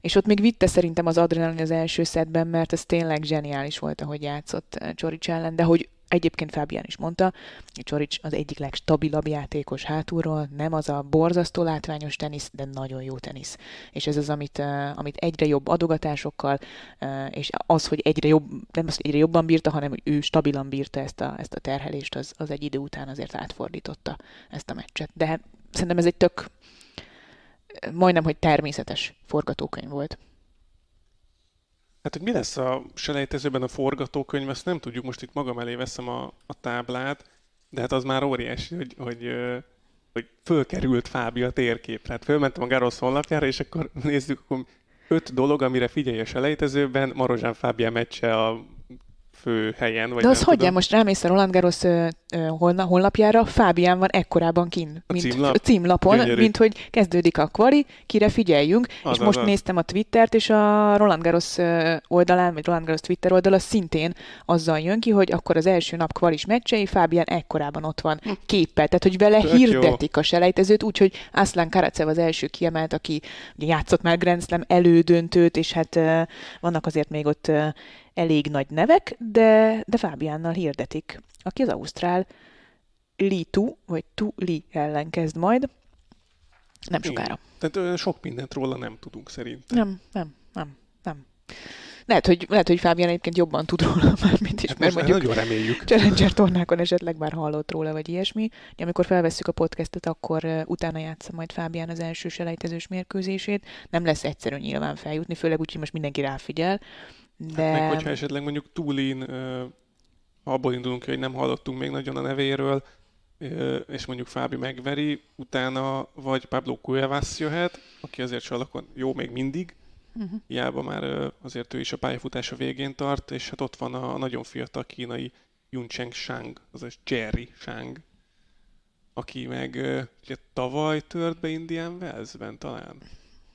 És ott még vitte szerintem az adrenalin az első szedben, mert ez tényleg zseniális volt, ahogy játszott eh, Csorics ellen, de hogy egyébként Fábián is mondta, hogy Csorics az egyik legstabilabb játékos hátulról, nem az a borzasztó látványos tenisz, de nagyon jó tenisz. És ez az, amit, amit egyre jobb adogatásokkal, és az, hogy egyre jobb, nem az, hogy egyre jobban bírta, hanem hogy ő stabilan bírta ezt a, ezt a terhelést, az, az egy idő után azért átfordította ezt a meccset. De hát szerintem ez egy tök majdnem, hogy természetes forgatókönyv volt. Hát, hogy mi lesz a selejtezőben a forgatókönyv, ezt nem tudjuk, most itt magam elé veszem a, a táblát, de hát az már óriási, hogy, hogy, hogy fölkerült Fábi a térképre. Hát fölmentem a Garosz honlapjára, és akkor nézzük, akkor öt dolog, amire figyelj a selejtezőben, Marozsán Fábia meccse a fő helyen. Vagy De az nem hogy tudom. most rámész a Roland Garros ö, ö, holna, honlapjára, Fábián van ekkorában kin, A mint címlap? a címlapon, Gyönyörű. mint hogy kezdődik a kvali, kire figyeljünk, Az, és most az, az. néztem a Twittert, és a Roland Garros oldalán, vagy Roland Garros Twitter oldala szintén azzal jön ki, hogy akkor az első nap kvalis meccsei, Fábián ekkorában ott van képpel, tehát hogy vele Tök jó. hirdetik a selejtezőt, úgyhogy Aslan Karacev az első kiemelt, aki ugye játszott már Grand Slam elődöntőt, és hát vannak azért még ott elég nagy nevek, de, de Fábiánnal hirdetik, aki az Ausztrál Li Tu, vagy Tu Li ellen kezd majd. Nem Igen. sokára. Tehát ö, sok mindent róla nem tudunk szerintem. Nem, nem, nem, nem. Lehet, hogy, lehet, hogy Fábián egyébként jobban tud róla már, mint is, Hát mert mondjuk nagyon reméljük. Challenger tornákon esetleg már hallott róla, vagy ilyesmi. Ugye, amikor felvesszük a podcastet, akkor uh, utána játsza majd Fábián az első selejtezős mérkőzését. Nem lesz egyszerű nyilván feljutni, főleg úgy, hogy most mindenki ráfigyel. De... Meg hogyha esetleg mondjuk Tulin, abból indulunk hogy nem hallottunk még nagyon a nevéről, és mondjuk Fábi megveri, utána vagy Pablo Cuevas jöhet, aki azért salakon jó még mindig, Uh-huh. hiába már azért ő is a pályafutása végén tart, és hát ott van a nagyon fiatal kínai Yuncheng Shang, azaz Jerry Shang, aki meg ugye tavaly tört be Indian Wellsben talán.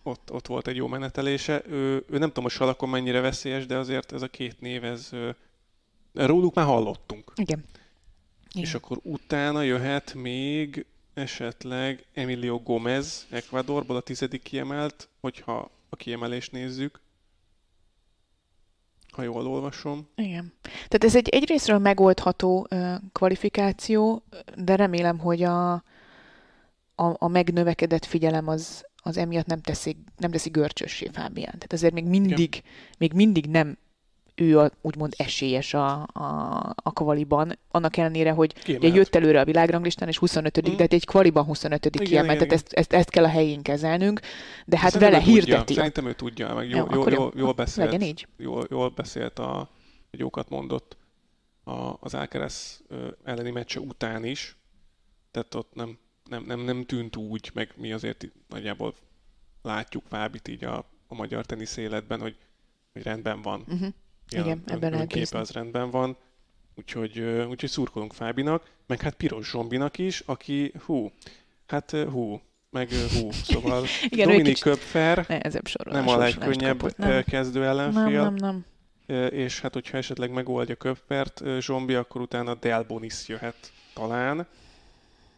Ott, ott volt egy jó menetelése. Ő, ő nem tudom, a salakon mennyire veszélyes, de azért ez a két név, ez róluk már hallottunk. Igen. És Igen. akkor utána jöhet még esetleg Emilio Gomez Ecuadorból a tizedik kiemelt, hogyha a kiemelést nézzük. Ha jól olvasom. Igen. Tehát ez egy egyrésztről megoldható ö, kvalifikáció, de remélem, hogy a, a, a megnövekedett figyelem az, az emiatt nem teszi, nem teszi görcsössé Fábián. Tehát azért még mindig, még mindig nem ő a, úgymond esélyes a, a, a kvaliban, annak ellenére, hogy ugye Kiemelt. jött előre a világranglistán, és 25 Mm. de hát egy kvaliban 25 Igen, kiemelt, igen, tehát ezt, ezt, ezt kell a helyén kezelnünk, de hát Szerintem vele ő tudja. hirdeti. Szerintem ő tudja, meg Jó, jól, jól, jó. jól, jól beszélt. Legyen így. Jól, jól beszélt, a, hogy jókat mondott a, az ö, elleni meccse után is. Tehát ott nem, nem, nem, nem tűnt úgy, meg mi azért nagyjából látjuk Fábit így a, a magyar tenisz életben, hogy, hogy rendben van. Uh-huh. Igen, ebben lehet képe az rendben van. Úgyhogy, úgyhogy szurkolunk Fábinak, meg hát Piros Zsombinak is, aki hú, hát hú, meg hú, szóval Igen, Dominik Köpfer nem a legkönnyebb kezdő ellenfél. Nem, nem, nem. És hát, hogyha esetleg megoldja Köpfert Zsombi, akkor utána Delbonis jöhet talán,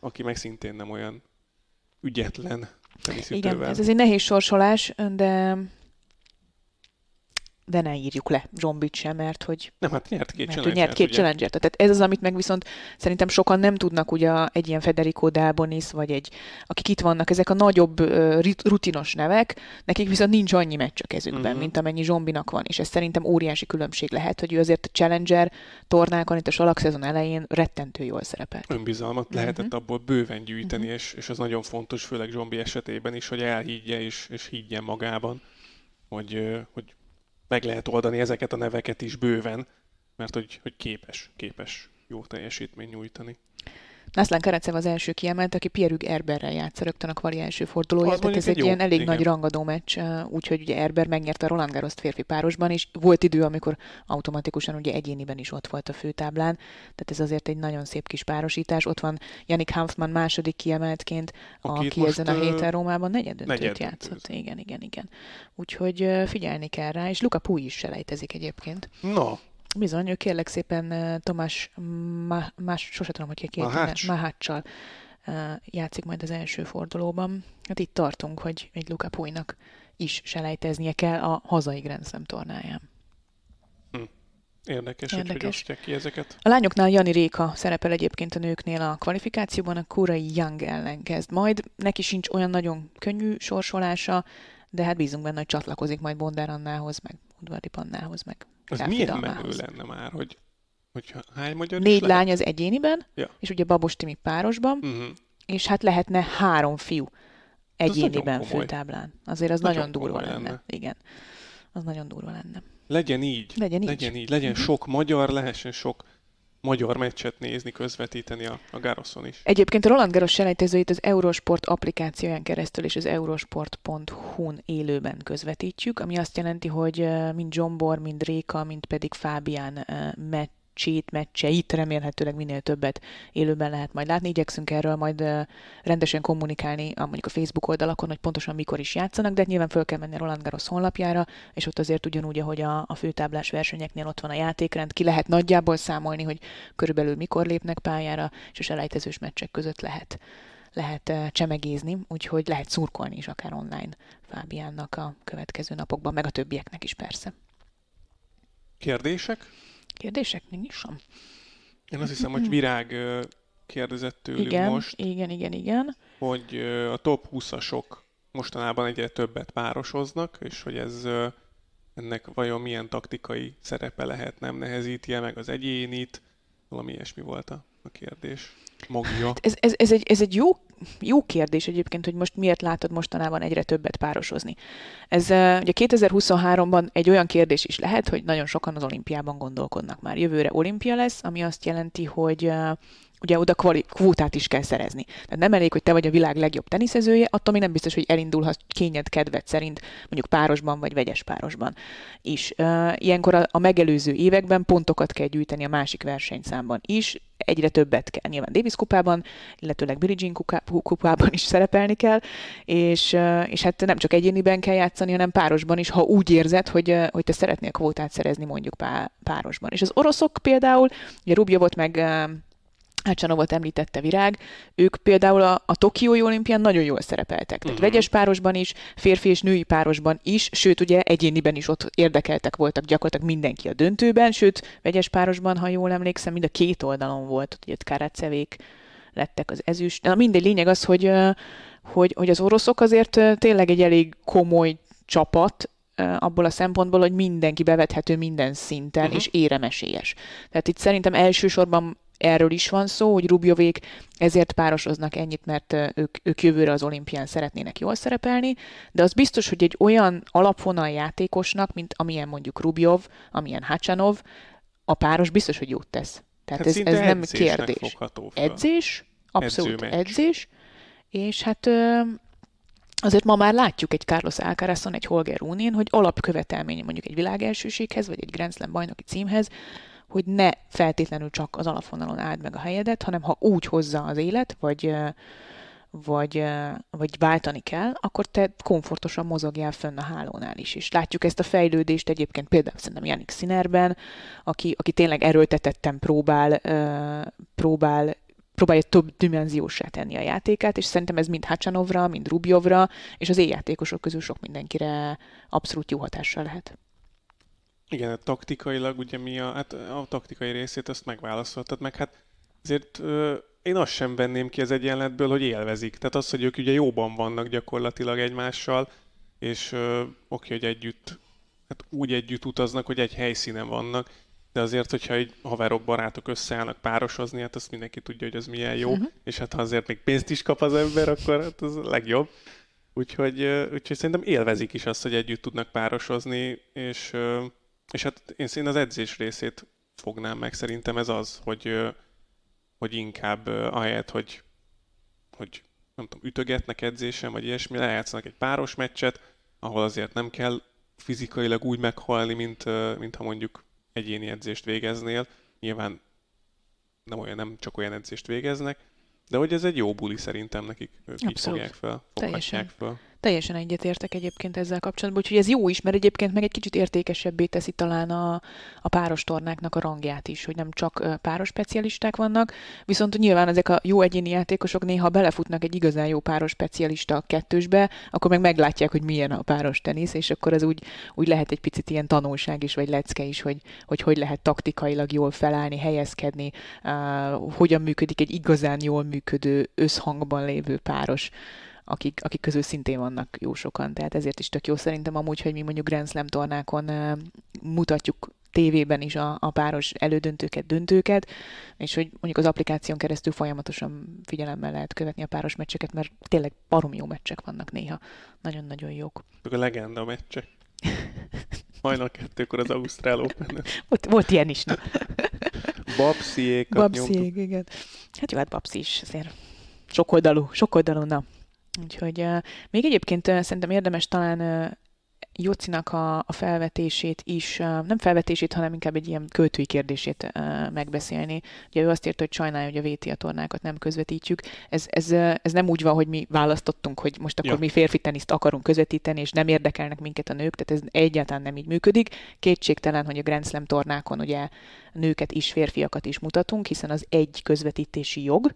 aki meg szintén nem olyan ügyetlen Igen, ez egy nehéz sorsolás, de de ne írjuk le Zsombit sem, mert hogy... Nem, hát nyert két mert, nyert két challenger Tehát ez az, amit meg viszont szerintem sokan nem tudnak, ugye egy ilyen Federico Delbonis, vagy egy, akik itt vannak, ezek a nagyobb rutinos nevek, nekik viszont nincs annyi meccs a kezükben, uh-huh. mint amennyi Zsombinak van, és ez szerintem óriási különbség lehet, hogy ő azért a challenger tornákon, itt a salakszezon elején rettentő jól szerepelt. Önbizalmat uh-huh. lehetett abból bőven gyűjteni, uh-huh. és, és az nagyon fontos, főleg Zsombi esetében is, hogy elhiggye és, és higgyen magában, hogy, hogy meg lehet oldani ezeket a neveket is bőven, mert hogy, hogy képes, képes jó teljesítmény nyújtani. Nászlán Karecev az első kiemelt, aki Pierre Erberrel játsza rögtön a kvali első fordulója, tehát ez egy, egy ilyen elég igen. nagy rangadó meccs, úgyhogy ugye Erber megnyerte a Roland garros férfi párosban is. Volt idő, amikor automatikusan ugye egyéniben is ott volt a főtáblán, tehát ez azért egy nagyon szép kis párosítás. Ott van Janik Hanfmann második kiemeltként, Akit aki ezen a héten Rómában negyedöntőt negyed játszott. Igen, igen, igen. Úgyhogy figyelni kell rá, és Luka Pui is selejtezik egyébként. No, Bizony, ő kérlek szépen Tomás, má, más, sose tudom, hogy ki Maháccsal játszik majd az első fordulóban. Hát itt tartunk, hogy egy Luka Pujnak is selejteznie kell a hazai Grand Slam tornáján. Hm. Érdekes, Érdekes. hogy ki ezeket. A lányoknál Jani Réka szerepel egyébként a nőknél a kvalifikációban, a Kurai Young ellen kezd majd. Neki sincs olyan nagyon könnyű sorsolása, de hát bízunk benne, hogy csatlakozik majd Bondár Annához, meg Udvari Pannához, meg az milyen menő lenne már, hogy, hogyha hány magyar Négy lány az egyéniben, ja. és ugye Babos Timi párosban, uh-huh. és hát lehetne három fiú egyéniben főtáblán. Azért az nagyon, nagyon durva lenne. lenne. Igen. Az nagyon durva lenne. Legyen így. Legyen így. Legyen, így. Legyen uh-huh. sok magyar, lehessen sok magyar meccset nézni, közvetíteni a, a Garoszon is. Egyébként a Roland Garros selejtezőit az Eurosport applikációján keresztül és az eurosport.hu-n élőben közvetítjük, ami azt jelenti, hogy mind Zsombor, mind Réka, mind pedig Fábián meccs meccsét, meccseit remélhetőleg minél többet élőben lehet majd látni. Igyekszünk erről majd rendesen kommunikálni a, mondjuk a Facebook oldalakon, hogy pontosan mikor is játszanak, de hát nyilván föl kell menni a Roland Garros honlapjára, és ott azért ugyanúgy, ahogy a, a főtáblás versenyeknél ott van a játékrend, ki lehet nagyjából számolni, hogy körülbelül mikor lépnek pályára, és a selejtezős meccsek között lehet lehet csemegézni, úgyhogy lehet szurkolni is akár online Fábiánnak a következő napokban, meg a többieknek is persze. Kérdések? Kérdések nincs sem. Én azt hiszem, hogy Virág kérdezett tőlük igen, most. Igen, igen, igen. Hogy a top 20-asok mostanában egyre többet párosoznak, és hogy ez ennek vajon milyen taktikai szerepe lehet, nem nehezíti meg az egyénit, valami ilyesmi volt a, a kérdés. Magja. Ez, ez, ez, egy, ez egy jó, jó kérdés egyébként, hogy most miért látod mostanában egyre többet párosozni. Ez ugye 2023-ban egy olyan kérdés is lehet, hogy nagyon sokan az olimpiában gondolkodnak már. Jövőre olimpia lesz, ami azt jelenti, hogy ugye oda kvótát is kell szerezni. Tehát nem elég, hogy te vagy a világ legjobb teniszezője, attól még nem biztos, hogy elindulhatsz kényed kedved szerint, mondjuk párosban vagy vegyes párosban is. Ilyenkor a, a megelőző években pontokat kell gyűjteni a másik versenyszámban is, egyre többet kell. Nyilván Davis kupában, illetőleg Billie Jean kupában is szerepelni kell, és, és hát nem csak egyéniben kell játszani, hanem párosban is, ha úgy érzed, hogy, hogy te szeretnél kvótát szerezni mondjuk pá- párosban. És az oroszok például, ugye Rubjovot meg Hácsanovot említette Virág, ők például a, a Tokiói olimpián nagyon jól szerepeltek. Tehát uh-huh. vegyes párosban is, férfi és női párosban is, sőt ugye egyéniben is ott érdekeltek voltak gyakorlatilag mindenki a döntőben, sőt vegyes párosban, ha jól emlékszem, mind a két oldalon volt, ugye Karacevék lettek az ezüst. Na mindegy, lényeg az, hogy, hogy, hogy az oroszok azért tényleg egy elég komoly csapat, abból a szempontból, hogy mindenki bevethető minden szinten, uh-huh. és éremesélyes. Tehát itt szerintem elsősorban erről is van szó, hogy Rubjovék ezért párosoznak ennyit, mert ők, ők jövőre az olimpián szeretnének jól szerepelni, de az biztos, hogy egy olyan alapvonal játékosnak, mint amilyen mondjuk Rubjov, amilyen Hacsanov, a páros biztos, hogy jót tesz. Tehát hát ez, ez nem kérdés. Edzés, abszolút edzés, és hát azért ma már látjuk egy Carlos Alcarazon, egy Holger Runin, hogy alapkövetelménye mondjuk egy világelsőséghez, vagy egy Grand Slam bajnoki címhez, hogy ne feltétlenül csak az alapvonalon áld meg a helyedet, hanem ha úgy hozza az élet, vagy, vagy, vagy váltani kell, akkor te komfortosan mozogjál fönn a hálónál is. És látjuk ezt a fejlődést egyébként például szerintem Janik Sinerben, aki, aki tényleg erőltetetten próbál, próbál próbálja több dimenziósá tenni a játékát, és szerintem ez mind Hacsanovra, mind Rubjovra, és az éjjátékosok közül sok mindenkire abszolút jó hatással lehet. Igen, hát taktikailag ugye mi a, hát a taktikai részét azt megválaszoltad, meg hát azért ö, én azt sem venném ki az egyenletből, hogy élvezik. Tehát az, hogy ők ugye jóban vannak gyakorlatilag egymással, és ö, oké, hogy együtt, hát úgy együtt utaznak, hogy egy helyszínen vannak, de azért, hogyha egy haverok, barátok összeállnak párosozni, hát azt mindenki tudja, hogy az milyen jó, uh-huh. és hát ha azért még pénzt is kap az ember, akkor hát az a legjobb. Úgyhogy, úgyhogy szerintem élvezik is azt, hogy együtt tudnak párosozni, és, és hát én szerintem az edzés részét fognám meg. Szerintem ez az, hogy, hogy inkább ahelyett, hogy, hogy nem tudom, ütögetnek edzésen, vagy ilyesmi, lejátszanak egy páros meccset, ahol azért nem kell fizikailag úgy meghalni, mint, mint ha mondjuk egyéni edzést végeznél. Nyilván nem, olyan, nem csak olyan edzést végeznek, de hogy ez egy jó buli szerintem nekik, ők Abszolút. így fogják fel, foghatják fel. Teljesen egyetértek egyébként ezzel kapcsolatban, úgyhogy ez jó is, mert egyébként meg egy kicsit értékesebbé teszi talán a, a páros tornáknak a rangját is, hogy nem csak páros specialisták vannak, viszont nyilván ezek a jó egyéni játékosok néha belefutnak egy igazán jó páros specialista a kettősbe, akkor meg meglátják, hogy milyen a páros tenisz, és akkor ez úgy, úgy lehet egy picit ilyen tanulság is, vagy lecke is, hogy hogy, hogy lehet taktikailag jól felállni, helyezkedni, uh, hogyan működik egy igazán jól működő, összhangban lévő páros akik, akik közül szintén vannak jó sokan. Tehát ezért is tök jó szerintem amúgy, hogy mi mondjuk Grand Slam tornákon mutatjuk tévében is a, a páros elődöntőket, döntőket, és hogy mondjuk az applikáción keresztül folyamatosan figyelemmel lehet követni a páros meccseket, mert tényleg barom jó meccsek vannak néha. Nagyon-nagyon jók. A legenda meccsek. Hajnal kettőkor az Ausztrál Open. volt, volt ilyen is, na. Babsziékat Babsziék, igen. Hát jó, hát Babszi is azért sokoldalú, sokoldalú, na. Úgyhogy uh, még egyébként uh, szerintem érdemes talán uh, Jocinak a, a felvetését is, nem felvetését, hanem inkább egy ilyen költői kérdését megbeszélni. Ugye ő azt írta, hogy sajnálja, hogy a VTA tornákat nem közvetítjük. Ez, ez, ez nem úgy van, hogy mi választottunk, hogy most akkor ja. mi férfi teniszt akarunk közvetíteni, és nem érdekelnek minket a nők, tehát ez egyáltalán nem így működik. Kétségtelen, hogy a Grand Slam tornákon ugye nőket is, férfiakat is mutatunk, hiszen az egy közvetítési jog,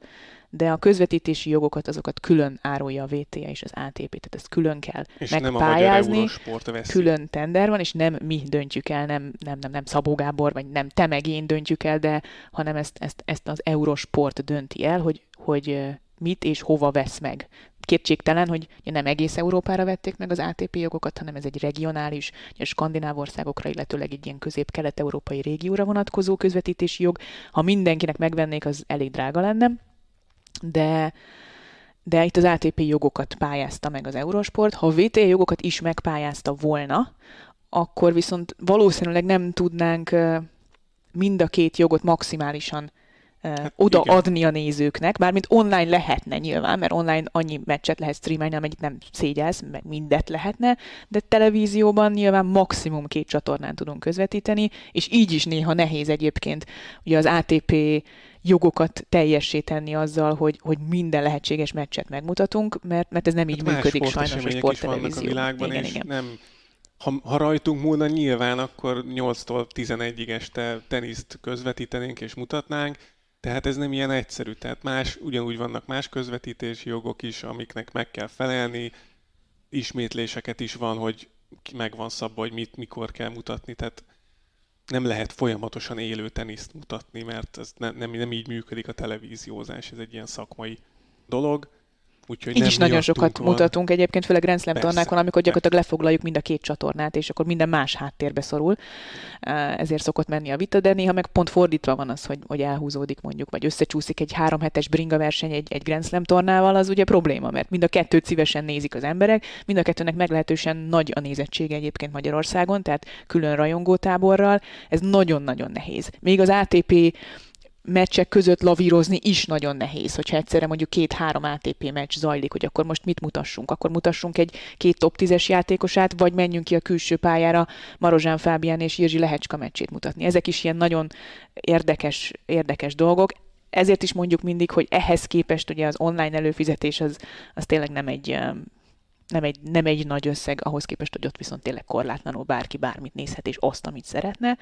de a közvetítési jogokat azokat külön árulja a VTA és az ATP, tehát ezt külön kell és megpályázni, nem külön tender van, és nem mi döntjük el, nem, nem, nem, nem Szabó Gábor, vagy nem te meg én döntjük el, de hanem ezt, ezt, ezt az Eurosport dönti el, hogy, hogy mit és hova vesz meg. Kétségtelen, hogy nem egész Európára vették meg az ATP jogokat, hanem ez egy regionális, a skandináv országokra, illetőleg egy ilyen közép-kelet-európai régióra vonatkozó közvetítési jog. Ha mindenkinek megvennék, az elég drága lenne, de de itt az ATP jogokat pályázta meg az Eurosport. Ha a VT jogokat is megpályázta volna, akkor viszont valószínűleg nem tudnánk mind a két jogot maximálisan hát, odaadni a nézőknek, bármint online lehetne nyilván, mert online annyi meccset lehet streamelni, amennyit nem szégyelsz, meg mindet lehetne, de televízióban nyilván maximum két csatornán tudunk közvetíteni, és így is néha nehéz egyébként. Ugye az ATP jogokat teljessé tenni azzal, hogy, hogy minden lehetséges meccset megmutatunk, mert, mert ez nem így hát működik sajnos a sporttelevízió. a világban, igen, és igen. nem ha, ha rajtunk múlna, nyilván akkor 8-tól 11-ig este teniszt közvetítenénk és mutatnánk, tehát ez nem ilyen egyszerű. Tehát más, ugyanúgy vannak más közvetítési jogok is, amiknek meg kell felelni, ismétléseket is van, hogy meg van szabva, hogy mit, mikor kell mutatni. Tehát nem lehet folyamatosan élő teniszt mutatni, mert ez ne, nem, nem így működik a televíziózás, ez egy ilyen szakmai dolog. Úgyhogy Így is nagyon sokat van. mutatunk egyébként, főleg Grand Slam tornákon, amikor gyakorlatilag lefoglaljuk mind a két csatornát, és akkor minden más háttérbe szorul. Ezért szokott menni a vita, de néha meg pont fordítva van az, hogy, hogy elhúzódik mondjuk, vagy összecsúszik egy három hetes bringa verseny egy, egy Grand Slam tornával, az ugye probléma, mert mind a kettőt szívesen nézik az emberek, mind a kettőnek meglehetősen nagy a nézettsége egyébként Magyarországon, tehát külön rajongótáborral, ez nagyon-nagyon nehéz. Még az ATP meccsek között lavírozni is nagyon nehéz, hogyha egyszerre mondjuk két-három ATP meccs zajlik, hogy akkor most mit mutassunk? Akkor mutassunk egy két top 10-es játékosát, vagy menjünk ki a külső pályára Marozsán Fábián és Jirzsi Lehecska meccsét mutatni. Ezek is ilyen nagyon érdekes, érdekes dolgok. Ezért is mondjuk mindig, hogy ehhez képest ugye az online előfizetés az, az tényleg nem egy nem egy, nem egy nagy összeg ahhoz képest, hogy ott viszont tényleg korlátlanul bárki bármit nézhet, és azt, amit szeretne.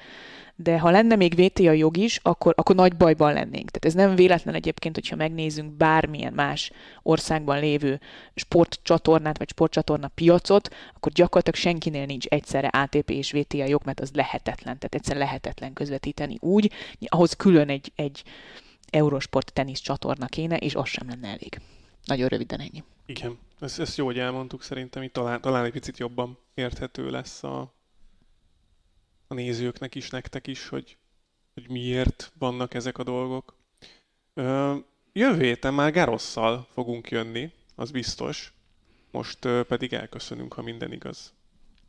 De ha lenne még VTA jog is, akkor, akkor nagy bajban lennénk. Tehát ez nem véletlen egyébként, hogyha megnézzünk bármilyen más országban lévő sportcsatornát, vagy sportcsatorna piacot, akkor gyakorlatilag senkinél nincs egyszerre ATP és VTA jog, mert az lehetetlen. Tehát egyszerűen lehetetlen közvetíteni úgy, ahhoz külön egy, egy Eurosport tenisz csatorna kéne, és az sem lenne elég. Nagyon röviden ennyi. Igen, ezt, ezt jó, hogy elmondtuk, szerintem itt talán, talán egy picit jobban érthető lesz a, a nézőknek is, nektek is, hogy, hogy miért vannak ezek a dolgok. Ö, jövő héten már Garosszal fogunk jönni, az biztos. Most ö, pedig elköszönünk, ha minden igaz.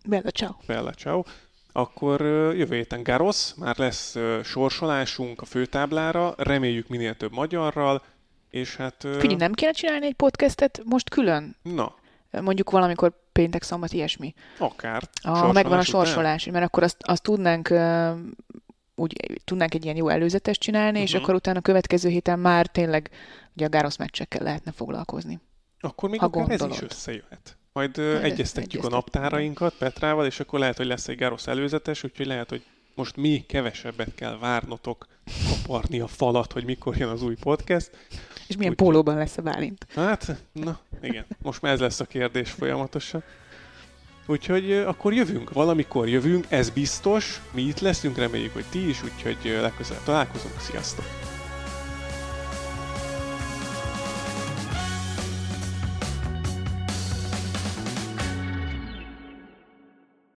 Bella ciao. Bella ciao. Akkor ö, jövő héten Garosz, már lesz ö, sorsolásunk a főtáblára, reméljük minél több magyarral, és hát... Figyelj, nem kéne csinálni egy podcastet most külön? Na. Mondjuk valamikor péntek, szombat, ilyesmi. Akár. Ha megvan a sorsolás, után? mert akkor azt, azt tudnánk úgy tudnánk egy ilyen jó előzetes csinálni, uh-huh. és mhm. akkor utána a következő héten már tényleg ugye a Gárosz meccsekkel lehetne foglalkozni. Akkor még akár ez is összejöhet. Majd uh, egyeztetjük a naptárainkat Petrával, és akkor lehet, hogy lesz egy Gárosz előzetes, úgyhogy lehet, hogy most mi kevesebbet kell várnotok kaparni a falat, hogy mikor jön az új podcast. És milyen Úgy, pólóban lesz a Bálint? Hát, na, igen. Most már ez lesz a kérdés folyamatosan. Úgyhogy akkor jövünk, valamikor jövünk, ez biztos. Mi itt leszünk, reméljük, hogy ti is, úgyhogy legközelebb találkozunk. Sziasztok!